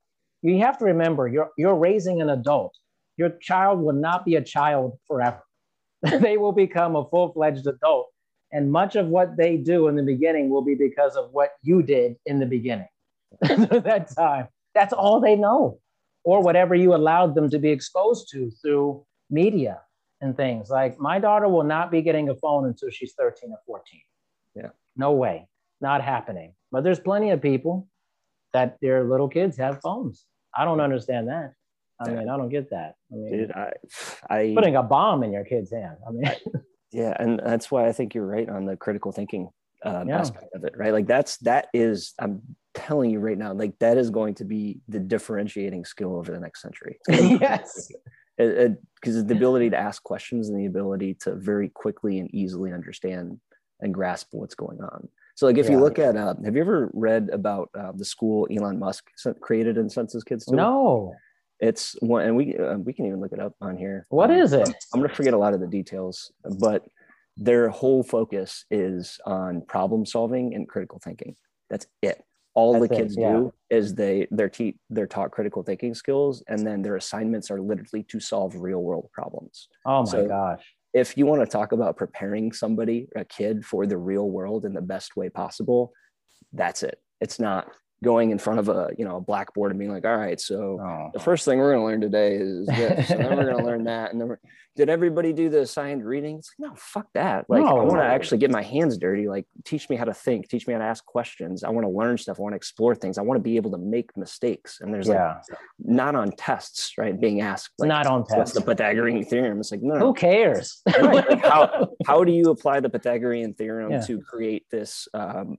you have to remember you're you're raising an adult. Your child will not be a child forever. they will become a full fledged adult, and much of what they do in the beginning will be because of what you did in the beginning. that time, that's all they know, or whatever you allowed them to be exposed to through media and things. Like my daughter will not be getting a phone until she's 13 or 14. Yeah. No way. Not happening. But there's plenty of people that their little kids have phones. I don't understand that. I mean, I don't get that. I mean, Dude, I, I putting a bomb in your kid's hand. I mean, yeah, and that's why I think you're right on the critical thinking uh, yeah. aspect of it, right? Like that's that is I'm telling you right now, like that is going to be the differentiating skill over the next century. yes, because the ability to ask questions and the ability to very quickly and easily understand and grasp what's going on. So, like, if yeah. you look at, uh, have you ever read about uh, the school Elon Musk created and sent his kids to? No. It's one, and we uh, we can even look it up on here. What um, is it? I'm going to forget a lot of the details, but their whole focus is on problem solving and critical thinking. That's it all That's the kids it, yeah. do is they they're te- they're taught critical thinking skills and then their assignments are literally to solve real world problems. Oh my so gosh. if you want to talk about preparing somebody a kid for the real world in the best way possible that's it. It's not going in front of a you know a blackboard and being like all right so oh. the first thing we're going to learn today is this. And then we're going to learn that and then we're did everybody do the assigned reading? It's like no fuck that. Like no. i want to actually get my hands dirty. Like teach me how to think. Teach me how to ask questions. I want to learn stuff. I want to explore things. I want to be able to make mistakes. And there's yeah. like not on tests right being asked like, not on tests what's the pythagorean theorem? It's like no who cares? Right. like how, how do you apply the pythagorean theorem yeah. to create this um,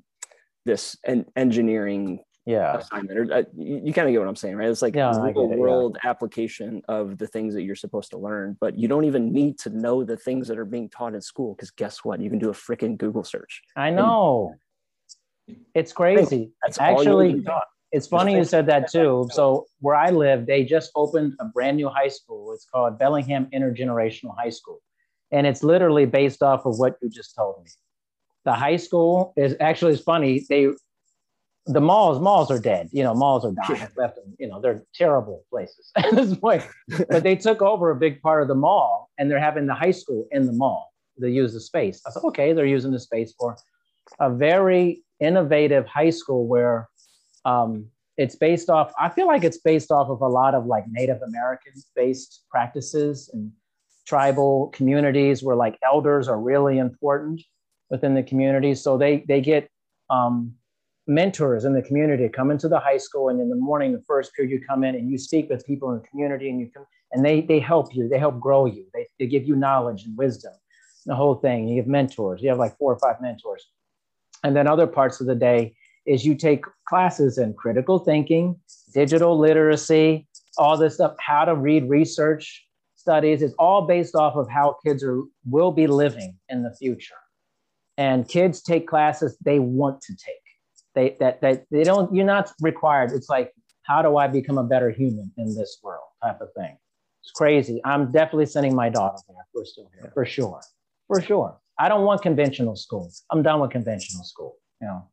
this en- engineering yeah assignment or uh, you, you kind of get what i'm saying right it's like yeah, real world yeah. application of the things that you're supposed to learn but you don't even need to know the things that are being taught in school because guess what you can do a freaking google search i know It's crazy. That's actually. It's funny you said that too. So where I live, they just opened a brand new high school. It's called Bellingham Intergenerational High School, and it's literally based off of what you just told me. The high school is actually it's funny. They the malls malls are dead. You know, malls are dying. Left, you know, they're terrible places at this point. but they took over a big part of the mall, and they're having the high school in the mall. They use the space. I said, okay, they're using the space for a very innovative high school where um, it's based off. I feel like it's based off of a lot of like Native American based practices and tribal communities where like elders are really important within the community. So they they get um, mentors in the community come into the high school and in the morning the first period you come in and you speak with people in the community and you come and they they help you they help grow you. They, they give you knowledge and wisdom the whole thing. You have mentors. You have like four or five mentors. And then other parts of the day is you take classes in critical thinking digital literacy all this stuff how to read research studies. It's all based off of how kids are will be living in the future. And kids take classes they want to take they that that they don't you're not required it's like how do i become a better human in this world type of thing it's crazy i'm definitely sending my daughter there we're still here for sure for sure i don't want conventional school i'm done with conventional school you know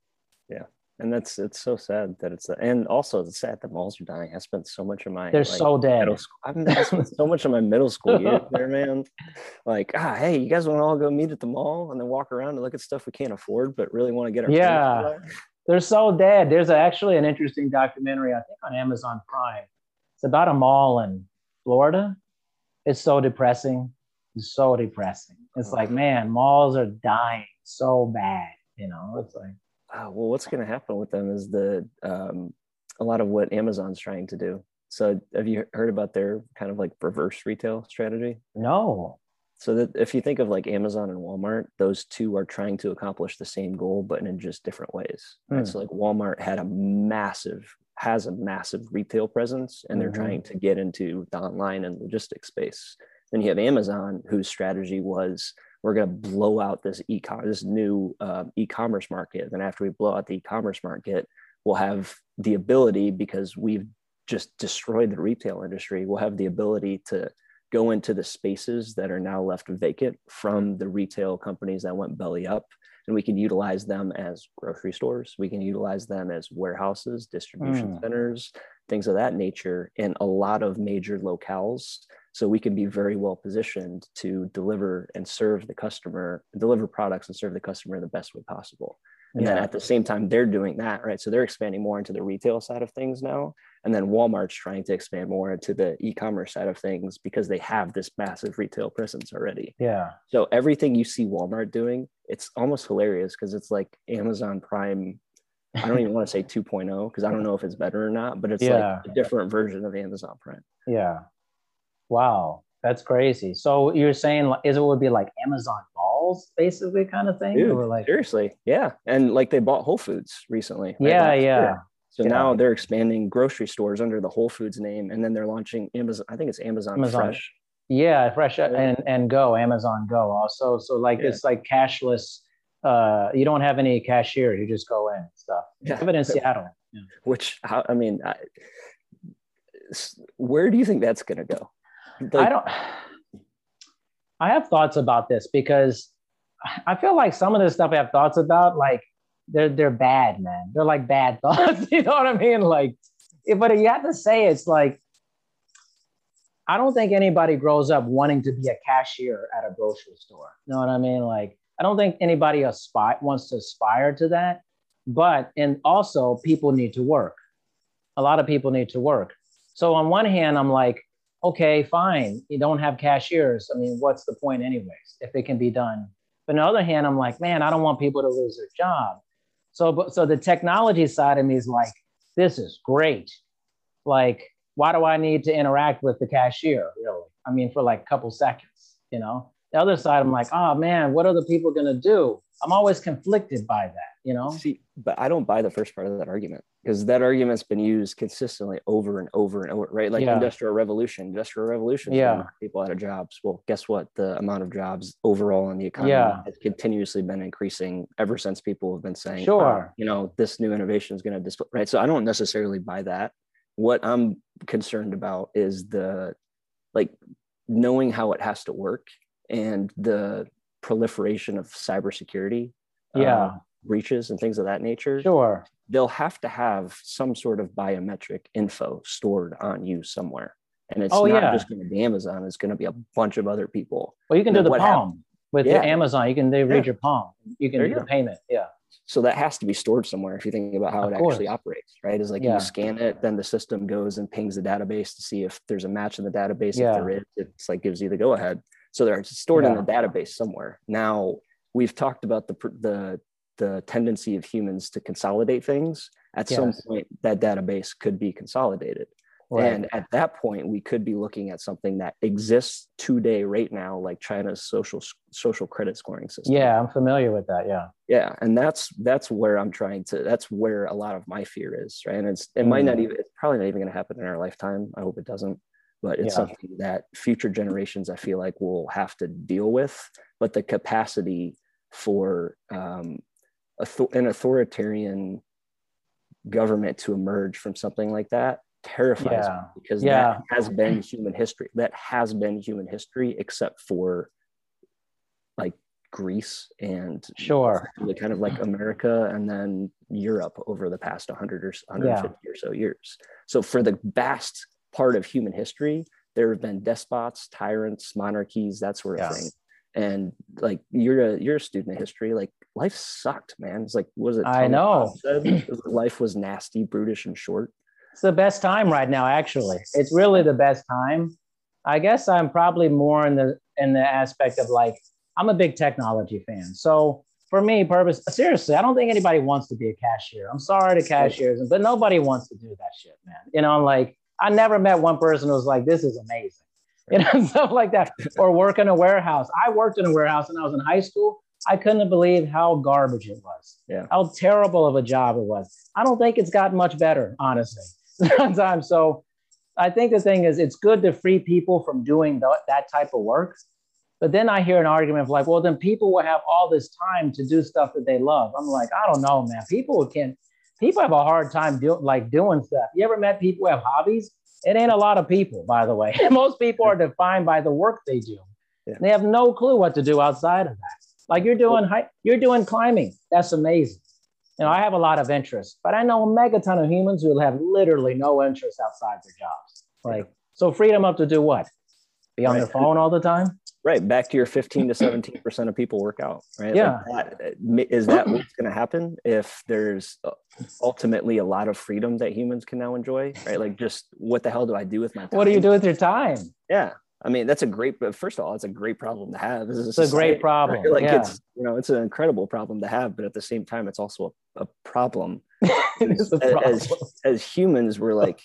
yeah and that's it's so sad that it's and also it's sad that malls are dying. I spent so much of my they're like, so dead. I've spent so much of my middle school years there, man. Like, ah, hey, you guys want to all go meet at the mall and then walk around and look at stuff we can't afford, but really want to get our yeah. They're so dead. There's actually an interesting documentary, I think, on Amazon Prime. It's about a mall in Florida. It's so depressing. It's so depressing. It's like, man, malls are dying so bad. You know, it's like. Uh, well, what's going to happen with them is the um, a lot of what Amazon's trying to do. So, have you heard about their kind of like reverse retail strategy? No. So that if you think of like Amazon and Walmart, those two are trying to accomplish the same goal, but in just different ways. Right? Hmm. So like Walmart had a massive, has a massive retail presence, and they're mm-hmm. trying to get into the online and logistics space. Then you have Amazon, whose strategy was we're going to blow out this e-commerce, this new uh, e-commerce market. And after we blow out the e-commerce market, we'll have the ability because we've just destroyed the retail industry. We'll have the ability to go into the spaces that are now left vacant from the retail companies that went belly up and we can utilize them as grocery stores. We can utilize them as warehouses distribution mm. centers things of that nature in a lot of major locales. So we can be very well positioned to deliver and serve the customer deliver products and serve the customer in the best way possible. And yeah. then at the same time they're doing that right? So they're expanding more into the retail side of things now and then Walmart's trying to expand more into the e-commerce side of things because they have this massive retail presence already. Yeah. So everything you see Walmart doing, it's almost hilarious because it's like Amazon Prime. I don't even want to say 2.0 because I don't know if it's better or not, but it's yeah. like a different version of Amazon Prime. Yeah. Wow. That's crazy. So you're saying is it would be like Amazon Malls, basically, kind of thing? Dude, or like seriously, yeah. And like they bought Whole Foods recently. Right? Yeah, yeah. Year. So yeah. now they're expanding grocery stores under the Whole Foods name, and then they're launching Amazon. I think it's Amazon, Amazon. Fresh. Yeah, Fresh and and Go, Amazon Go also. So like yeah. it's like cashless. Uh, you don't have any cashier. You just go in and stuff. Yeah. Have it in Seattle. Yeah. Which I mean, I, where do you think that's going to go? Like, I don't. I have thoughts about this because I feel like some of the stuff I have thoughts about, like they're they're bad, man. They're like bad thoughts. you know what I mean? Like, but you have to say it's like I don't think anybody grows up wanting to be a cashier at a grocery store. You know what I mean? Like, I don't think anybody aspire wants to aspire to that. But and also people need to work. A lot of people need to work. So on one hand, I'm like, okay, fine. You don't have cashiers. I mean, what's the point, anyways, if it can be done? But on the other hand, I'm like, man, I don't want people to lose their job. So, but, so the technology side of me is like, this is great. Like, why do I need to interact with the cashier? Really? I mean, for like a couple seconds, you know? The other side, I'm like, oh man, what are the people gonna do? I'm always conflicted by that, you know? See, but I don't buy the first part of that argument because that argument's been used consistently over and over and over, right? Like yeah. industrial revolution, industrial revolution, yeah, people out of jobs. Well, guess what? The amount of jobs overall in the economy yeah. has continuously been increasing ever since people have been saying, sure, oh, you know, this new innovation is going to display, right? So I don't necessarily buy that. What I'm concerned about is the like knowing how it has to work and the proliferation of cybersecurity yeah. uh, breaches and things of that nature sure. they'll have to have some sort of biometric info stored on you somewhere. And it's oh, not yeah. just going to be amazon it's going to be a bunch of other people. Well you can do the palm happened? with yeah. amazon. You can they read yeah. your palm. You can there do the payment. Yeah. So that has to be stored somewhere if you think about how of it course. actually operates right? Is like you scan it then the system goes and pings the database to see if there's a match in the database. If there is it's like gives you the go ahead so they're stored yeah. in the database somewhere now we've talked about the the the tendency of humans to consolidate things at yes. some point that database could be consolidated Right. And at that point, we could be looking at something that exists today, right now, like China's social social credit scoring system. Yeah, I'm familiar with that. Yeah. Yeah, and that's that's where I'm trying to. That's where a lot of my fear is, right? And it's it mm. might not mm. even. It's probably not even going to happen in our lifetime. I hope it doesn't. But it's yeah. something that future generations, I feel like, will have to deal with. But the capacity for um, an authoritarian government to emerge from something like that terrifies yeah. me because yeah. that has been human history. That has been human history, except for like Greece and sure, kind of like America and then Europe over the past 100 or 150 yeah. or so years. So for the vast part of human history, there have been despots, tyrants, monarchies, that sort of thing. And like you're a you're a student of history, like life sucked, man. It's like was it? I know. life was nasty, brutish, and short it's the best time right now actually it's really the best time i guess i'm probably more in the in the aspect of like i'm a big technology fan so for me purpose seriously i don't think anybody wants to be a cashier i'm sorry to cashiers but nobody wants to do that shit man you know like i never met one person who was like this is amazing you know stuff like that or work in a warehouse i worked in a warehouse when i was in high school I couldn't believe how garbage it was. Yeah. How terrible of a job it was. I don't think it's gotten much better, honestly. sometimes. So I think the thing is, it's good to free people from doing th- that type of work. But then I hear an argument of like, well, then people will have all this time to do stuff that they love. I'm like, I don't know, man. People can, people have a hard time doing like doing stuff. You ever met people who have hobbies? It ain't a lot of people, by the way. Most people are defined by the work they do. Yeah. They have no clue what to do outside of that. Like you're doing, you're doing climbing. That's amazing. You know, I have a lot of interest, but I know a megaton of humans who have literally no interest outside their jobs. Like, so freedom up to do what? Be on right. their phone all the time? Right. Back to your 15 to 17% of people work out, right? Yeah. Like that, is that what's going to happen if there's uh, ultimately a lot of freedom that humans can now enjoy, right? Like, just what the hell do I do with my time? What do you do with your time? Yeah. I mean, that's a great, but first of all, it's a great problem to have. It's a, society, a great problem. Right? Like yeah. it's, you know, it's an incredible problem to have, but at the same time, it's also a, a problem. it is a problem. As, as humans, we're like,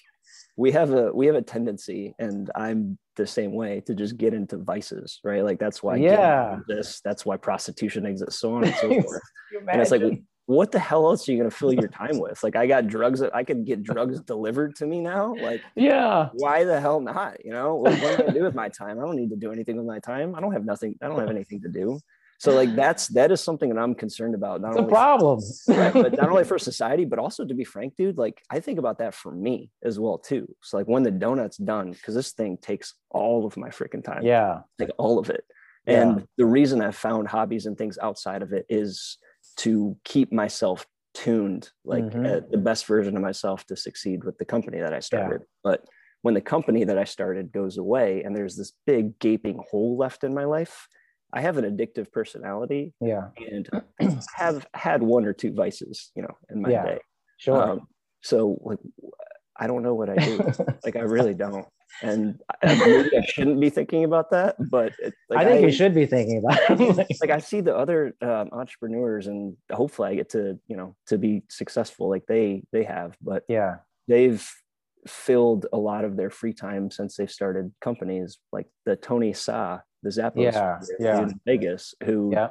we have a, we have a tendency and I'm the same way to just get into vices, right? Like that's why, yeah, this, that's why prostitution exists, so on and so forth. and it's like, what the hell else are you going to fill your time with? Like I got drugs that I can get drugs delivered to me now. Like, yeah, why the hell not? You know, what, what am I going to do with my time? I don't need to do anything with my time. I don't have nothing. I don't have anything to do. So like that's that is something that I'm concerned about. Not it's only a problem, for, right, but not only for society, but also to be frank, dude. Like I think about that for me as well too. So like when the donut's done, because this thing takes all of my freaking time. Yeah, like all of it. Yeah. And the reason I've found hobbies and things outside of it is to keep myself tuned like mm-hmm. the best version of myself to succeed with the company that I started. Yeah. But when the company that I started goes away and there's this big gaping hole left in my life, I have an addictive personality. Yeah. And have had one or two vices, you know, in my yeah, day. Sure. Um, so like I don't know what I do. like I really don't and maybe I shouldn't be thinking about that, but it, like I think I, you should be thinking about it. like I see the other um, entrepreneurs, and hopefully I get to you know to be successful like they they have. But yeah, they've filled a lot of their free time since they started companies like the Tony Hsieh, the Zappos yeah, yeah. in Vegas, who yeah.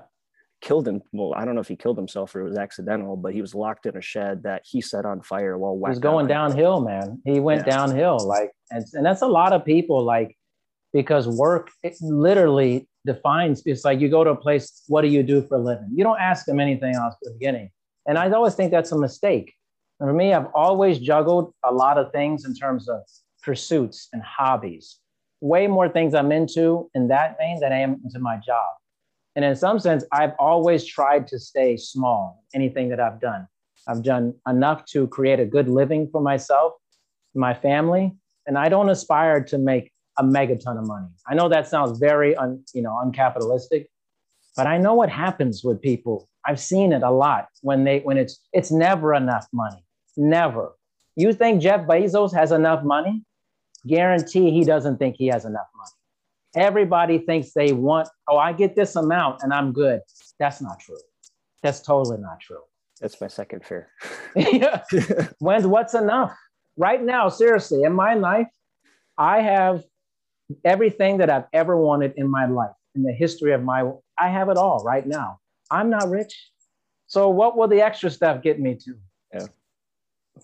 killed him. Well, I don't know if he killed himself or it was accidental, but he was locked in a shed that he set on fire while he's going downhill, man. He went yeah. downhill, like, and, and that's a lot of people, like, because work it literally defines. It's like you go to a place, what do you do for a living? You don't ask them anything else at the beginning, and I always think that's a mistake. And for me, I've always juggled a lot of things in terms of pursuits and hobbies. Way more things I'm into in that vein than I am into my job. And in some sense, I've always tried to stay small, anything that I've done. I've done enough to create a good living for myself, my family, and I don't aspire to make a megaton of money. I know that sounds very un, you know, uncapitalistic, but I know what happens with people. I've seen it a lot when they when it's it's never enough money. Never. You think Jeff Bezos has enough money? Guarantee he doesn't think he has enough money. Everybody thinks they want, oh, I get this amount and I'm good. That's not true. That's totally not true. That's my second fear. yeah. When's what's enough? Right now, seriously, in my life, I have everything that I've ever wanted in my life, in the history of my, I have it all right now. I'm not rich. So what will the extra stuff get me to? Yeah.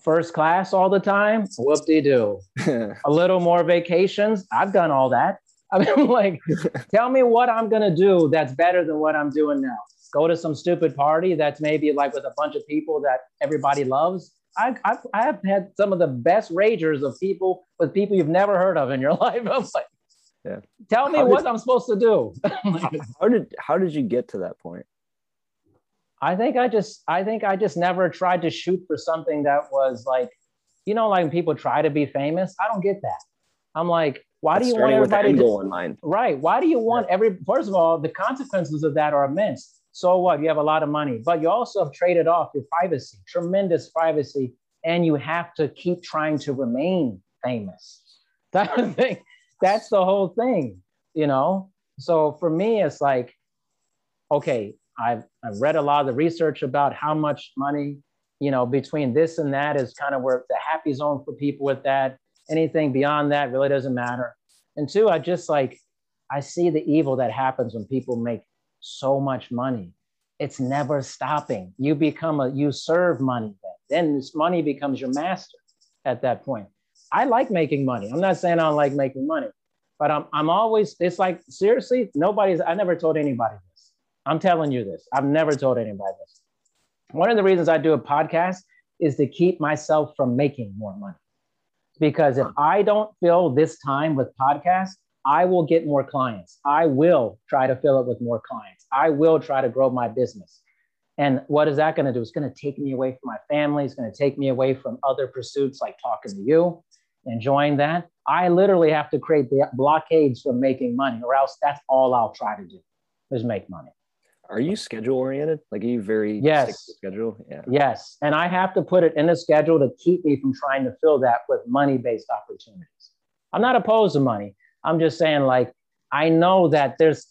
First class all the time? Whoop de doo. a little more vacations? I've done all that. I mean, like, tell me what I'm gonna do that's better than what I'm doing now. Go to some stupid party that's maybe like with a bunch of people that everybody loves. I've, I've, I have had some of the best ragers of people with people you've never heard of in your life. I'm like, yeah. Tell me how what did, I'm supposed to do. how did how did you get to that point? I think I just I think I just never tried to shoot for something that was like, you know, like people try to be famous. I don't get that. I'm like, why That's do you want everybody with to, in mind? Right. Why do you want yeah. every first of all, the consequences of that are immense. So what? You have a lot of money, but you also have traded off your privacy, tremendous privacy, and you have to keep trying to remain famous. That thing, that's the whole thing, you know. So for me, it's like, okay, I've I've read a lot of the research about how much money, you know, between this and that is kind of where the happy zone for people with that anything beyond that really doesn't matter. And two, I just like, I see the evil that happens when people make so much money. It's never stopping. You become a, you serve money then. Then this money becomes your master at that point. I like making money. I'm not saying I don't like making money, but I'm, I'm always, it's like, seriously, nobody's, I never told anybody this. I'm telling you this. I've never told anybody this. One of the reasons I do a podcast is to keep myself from making more money. Because if I don't fill this time with podcasts, I will get more clients. I will try to fill it with more clients. I will try to grow my business. And what is that going to do? It's going to take me away from my family. It's going to take me away from other pursuits like talking to you, enjoying that. I literally have to create the blockades from making money, or else that's all I'll try to do is make money. Are you schedule oriented? Like, are you very yes schedule? Yeah. Yes, and I have to put it in a schedule to keep me from trying to fill that with money based opportunities. I'm not opposed to money. I'm just saying, like, I know that there's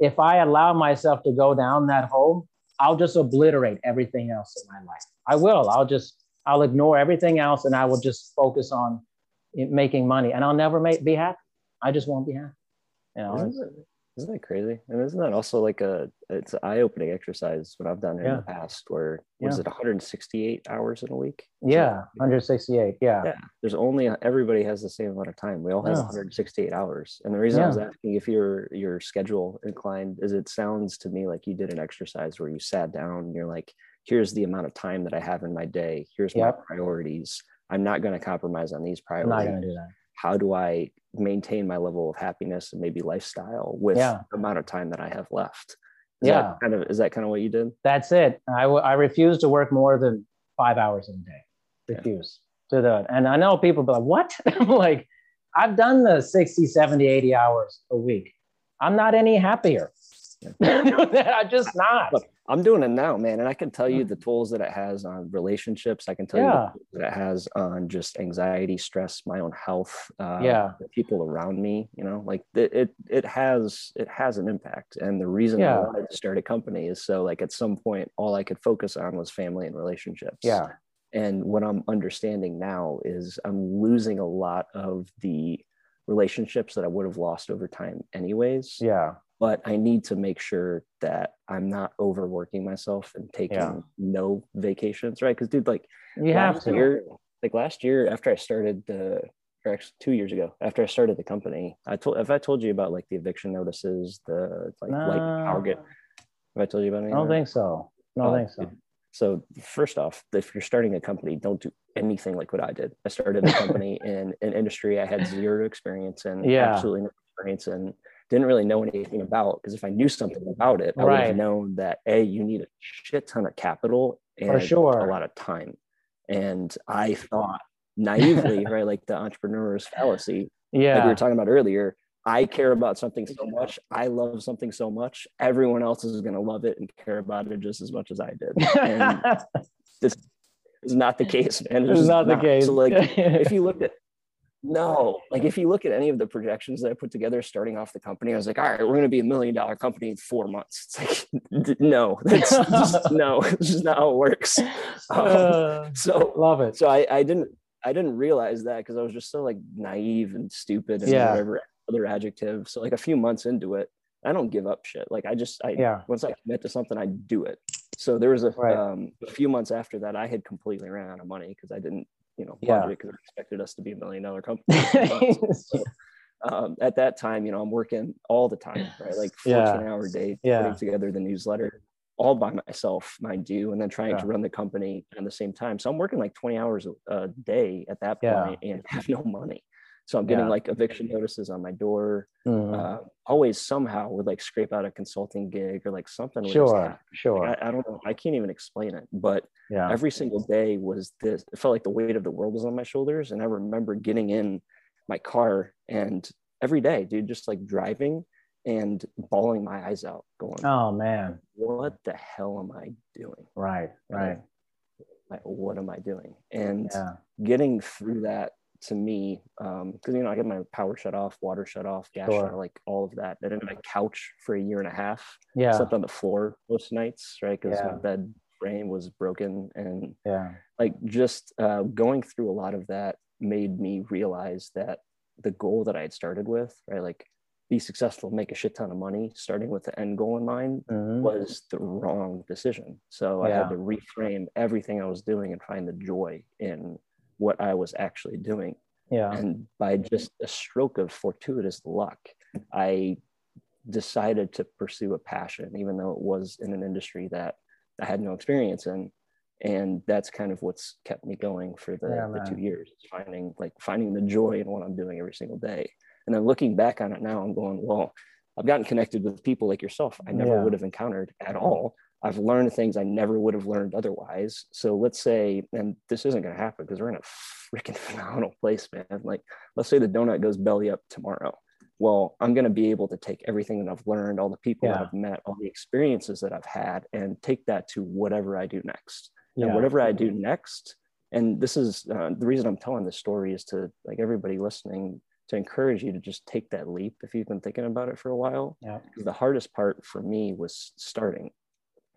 if I allow myself to go down that hole, I'll just obliterate everything else in my life. I will. I'll just I'll ignore everything else and I will just focus on eh, making money, and I'll never make, be happy. I just won't be happy. You know, isn't that crazy? And isn't that also like a it's an eye-opening exercise what I've done in yeah. the past where was yeah. it 168 hours in a week? Yeah, 168. Yeah. Yeah. There's only everybody has the same amount of time. We all have yeah. 168 hours. And the reason I was asking if your your schedule inclined is it sounds to me like you did an exercise where you sat down and you're like, here's the amount of time that I have in my day. Here's yep. my priorities. I'm not going to compromise on these priorities. I'm not going to do that how do I maintain my level of happiness and maybe lifestyle with yeah. the amount of time that I have left? Is yeah. kind of is that kind of what you did? That's it. I, w- I refuse to work more than five hours in a day. Refuse yeah. to do it. And I know people be like, what? I'm like, I've done the 60, 70, 80 hours a week. I'm not any happier. Yeah. I'm just not. Look, I'm doing it now, man. And I can tell you the tools that it has on relationships. I can tell yeah. you that it has on just anxiety, stress, my own health, uh, yeah, people around me. You know, like it, it, it has, it has an impact. And the reason yeah. I wanted to start a company is so, like, at some point, all I could focus on was family and relationships. Yeah. And what I'm understanding now is I'm losing a lot of the relationships that I would have lost over time, anyways. Yeah but I need to make sure that I'm not overworking myself and taking yeah. no vacations, right? Because dude, like you have to. Year, like last year, after I started the, or actually two years ago, after I started the company, I told if I told you about like the eviction notices, the like no. light power get. Have I told you about anything? I don't think so. No, oh, I think so. So first off, if you're starting a company, don't do anything like what I did. I started a company in an industry I had zero experience in, yeah. absolutely no experience in didn't really know anything about because if I knew something about it, I right. would have known that a you need a shit ton of capital and sure. a lot of time. And I thought naively, right, like the entrepreneur's fallacy, yeah, like we were talking about earlier. I care about something so much. I love something so much. Everyone else is going to love it and care about it just as much as I did. And this is not the case, man. It's, it's not, not the case. So, like, if you look at no, like if you look at any of the projections that I put together starting off the company, I was like, all right, we're going to be a million dollar company in four months. It's like, no, that's just, no, it's just not how it works. Um, uh, so love it. So I, I didn't, I didn't realize that because I was just so like naive and stupid and yeah. whatever other adjective. So like a few months into it, I don't give up shit. Like I just, I, yeah. once I commit to something, I do it. So there was a, right. um, a few months after that, I had completely ran out of money because I didn't you know, yeah. because they expected us to be a million dollar company. so, um, at that time, you know, I'm working all the time, right? Like 14 yeah. hour day, yeah. putting together the newsletter all by myself, mind you, and then trying yeah. to run the company at the same time. So I'm working like 20 hours a day at that point and have no money. So I'm getting yeah. like eviction notices on my door. Mm-hmm. Uh, always somehow would like scrape out a consulting gig or like something. Sure, sure. Like, I, I, don't know. I can't even explain it. But yeah. every single day was this. It felt like the weight of the world was on my shoulders. And I remember getting in my car and every day, dude, just like driving and bawling my eyes out, going, "Oh man, what the hell am I doing?" Right, right. Like, what am I doing? And yeah. getting through that to me because um, you know I get my power shut off, water shut off, gas sure. shut, like all of that. I didn't have a couch for a year and a half. Yeah, slept on the floor most nights, right? Because yeah. my bed frame was broken, and yeah, like just uh, going through a lot of that made me realize that the goal that I had started with, right, like be successful, make a shit ton of money, starting with the end goal in mind, mm-hmm. was the wrong decision. So yeah. I had to reframe everything I was doing and find the joy in what I was actually doing. Yeah. And by just a stroke of fortuitous luck, I decided to pursue a passion, even though it was in an industry that I had no experience in. And that's kind of what's kept me going for the, yeah, the two years, finding like finding the joy in what I'm doing every single day. And then looking back on it now, I'm going, well, I've gotten connected with people like yourself I never yeah. would have encountered at all I've learned things I never would have learned otherwise. So let's say, and this isn't going to happen because we're in a freaking phenomenal place, man. Like, let's say the donut goes belly up tomorrow. Well, I'm going to be able to take everything that I've learned, all the people yeah. that I've met, all the experiences that I've had, and take that to whatever I do next. Yeah. And whatever I do next, and this is uh, the reason I'm telling this story is to like everybody listening to encourage you to just take that leap if you've been thinking about it for a while. Yeah. The hardest part for me was starting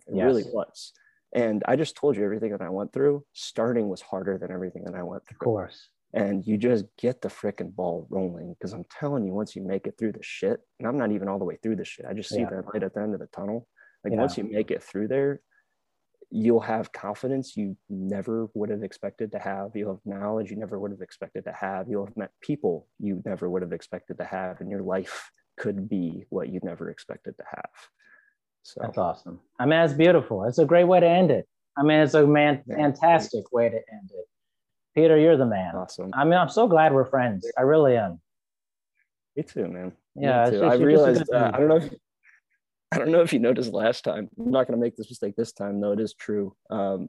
it yes. really was. And I just told you everything that I went through. Starting was harder than everything that I went through. Of course. And you just get the freaking ball rolling. Because I'm telling you, once you make it through the shit, and I'm not even all the way through the shit, I just see yeah. that light at the end of the tunnel. Like yeah. once you make it through there, you'll have confidence you never would have expected to have. You'll have knowledge you never would have expected to have. You'll have met people you never would have expected to have. And your life could be what you never expected to have. So that's awesome. I mean, it's beautiful. It's a great way to end it. I mean, it's a man fantastic way to end it. Peter, you're the man. Awesome. I mean, I'm so glad we're friends. I really am. Me too, man. Yeah, too. I realized. Uh, I don't know. If, I don't know if you noticed last time. I'm not going to make this mistake this time, though. It is true. Um,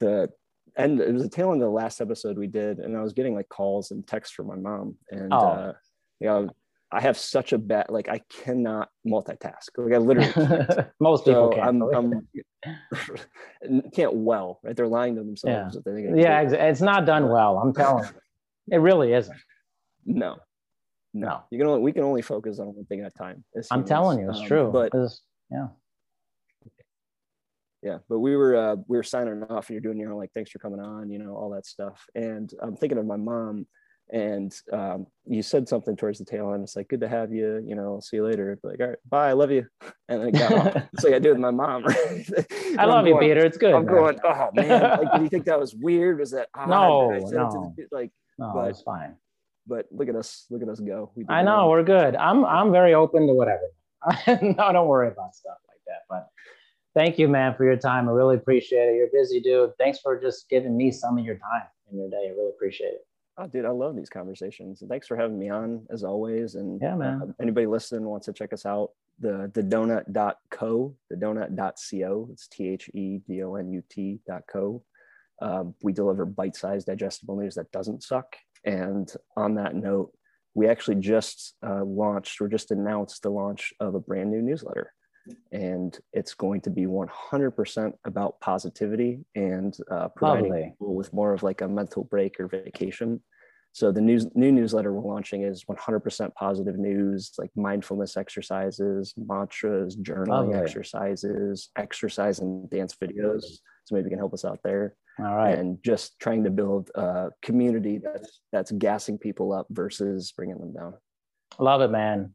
the and it was a tail end of the last episode we did, and I was getting like calls and texts from my mom, and oh. uh, you know, I have such a bad like I cannot multitask. Like I literally can't. most so people can't. I'm, I'm can't well, right? They're lying to themselves. Yeah, yeah it's not done well. I'm telling you, it really isn't. No, no. You can only we can only focus on one thing at a time. I'm telling you, it's um, true. But it's, yeah, yeah. But we were uh, we were signing off, and you're doing your own like, thanks for coming on, you know, all that stuff. And I'm thinking of my mom and um, you said something towards the tail end. It's like, good to have you. You know, I'll see you later. Like, all right, bye. I love you. And then got off. It's like I do with my mom. Right? I love you, Peter. It's good. I'm man. going. Oh man, like, do you think that was weird? Was that odd? no, no, the, like, no, but, it's fine. But look at us. Look at us go. We I know we're good. I'm I'm very open to whatever. no, don't worry about stuff like that. But thank you, man, for your time. I really appreciate it. You're a busy dude. Thanks for just giving me some of your time in your day. I really appreciate it. Oh, dude, I love these conversations. Thanks for having me on as always. And yeah, man. Uh, anybody listening wants to check us out, the the donut.co, the donut.co. It's T H E D O N U T dot co. Um, we deliver bite-sized digestible news that doesn't suck. And on that note, we actually just uh, launched or just announced the launch of a brand new newsletter and it's going to be 100% about positivity and uh, providing people with more of like a mental break or vacation so the news, new newsletter we're launching is 100% positive news, like mindfulness exercises, mantras, journaling exercises, exercise and dance videos. So maybe you can help us out there. All right. And just trying to build a community that's that's gassing people up versus bringing them down. Love it, man.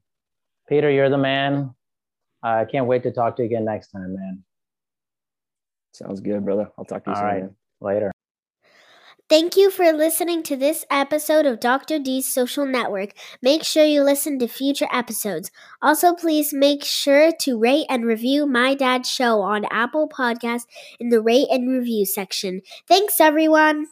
Peter, you're the man. I can't wait to talk to you again next time, man. Sounds good, brother. I'll talk to you All soon. Right. Later. Thank you for listening to this episode of Dr. D's Social Network. Make sure you listen to future episodes. Also, please make sure to rate and review My Dad's Show on Apple Podcasts in the rate and review section. Thanks, everyone.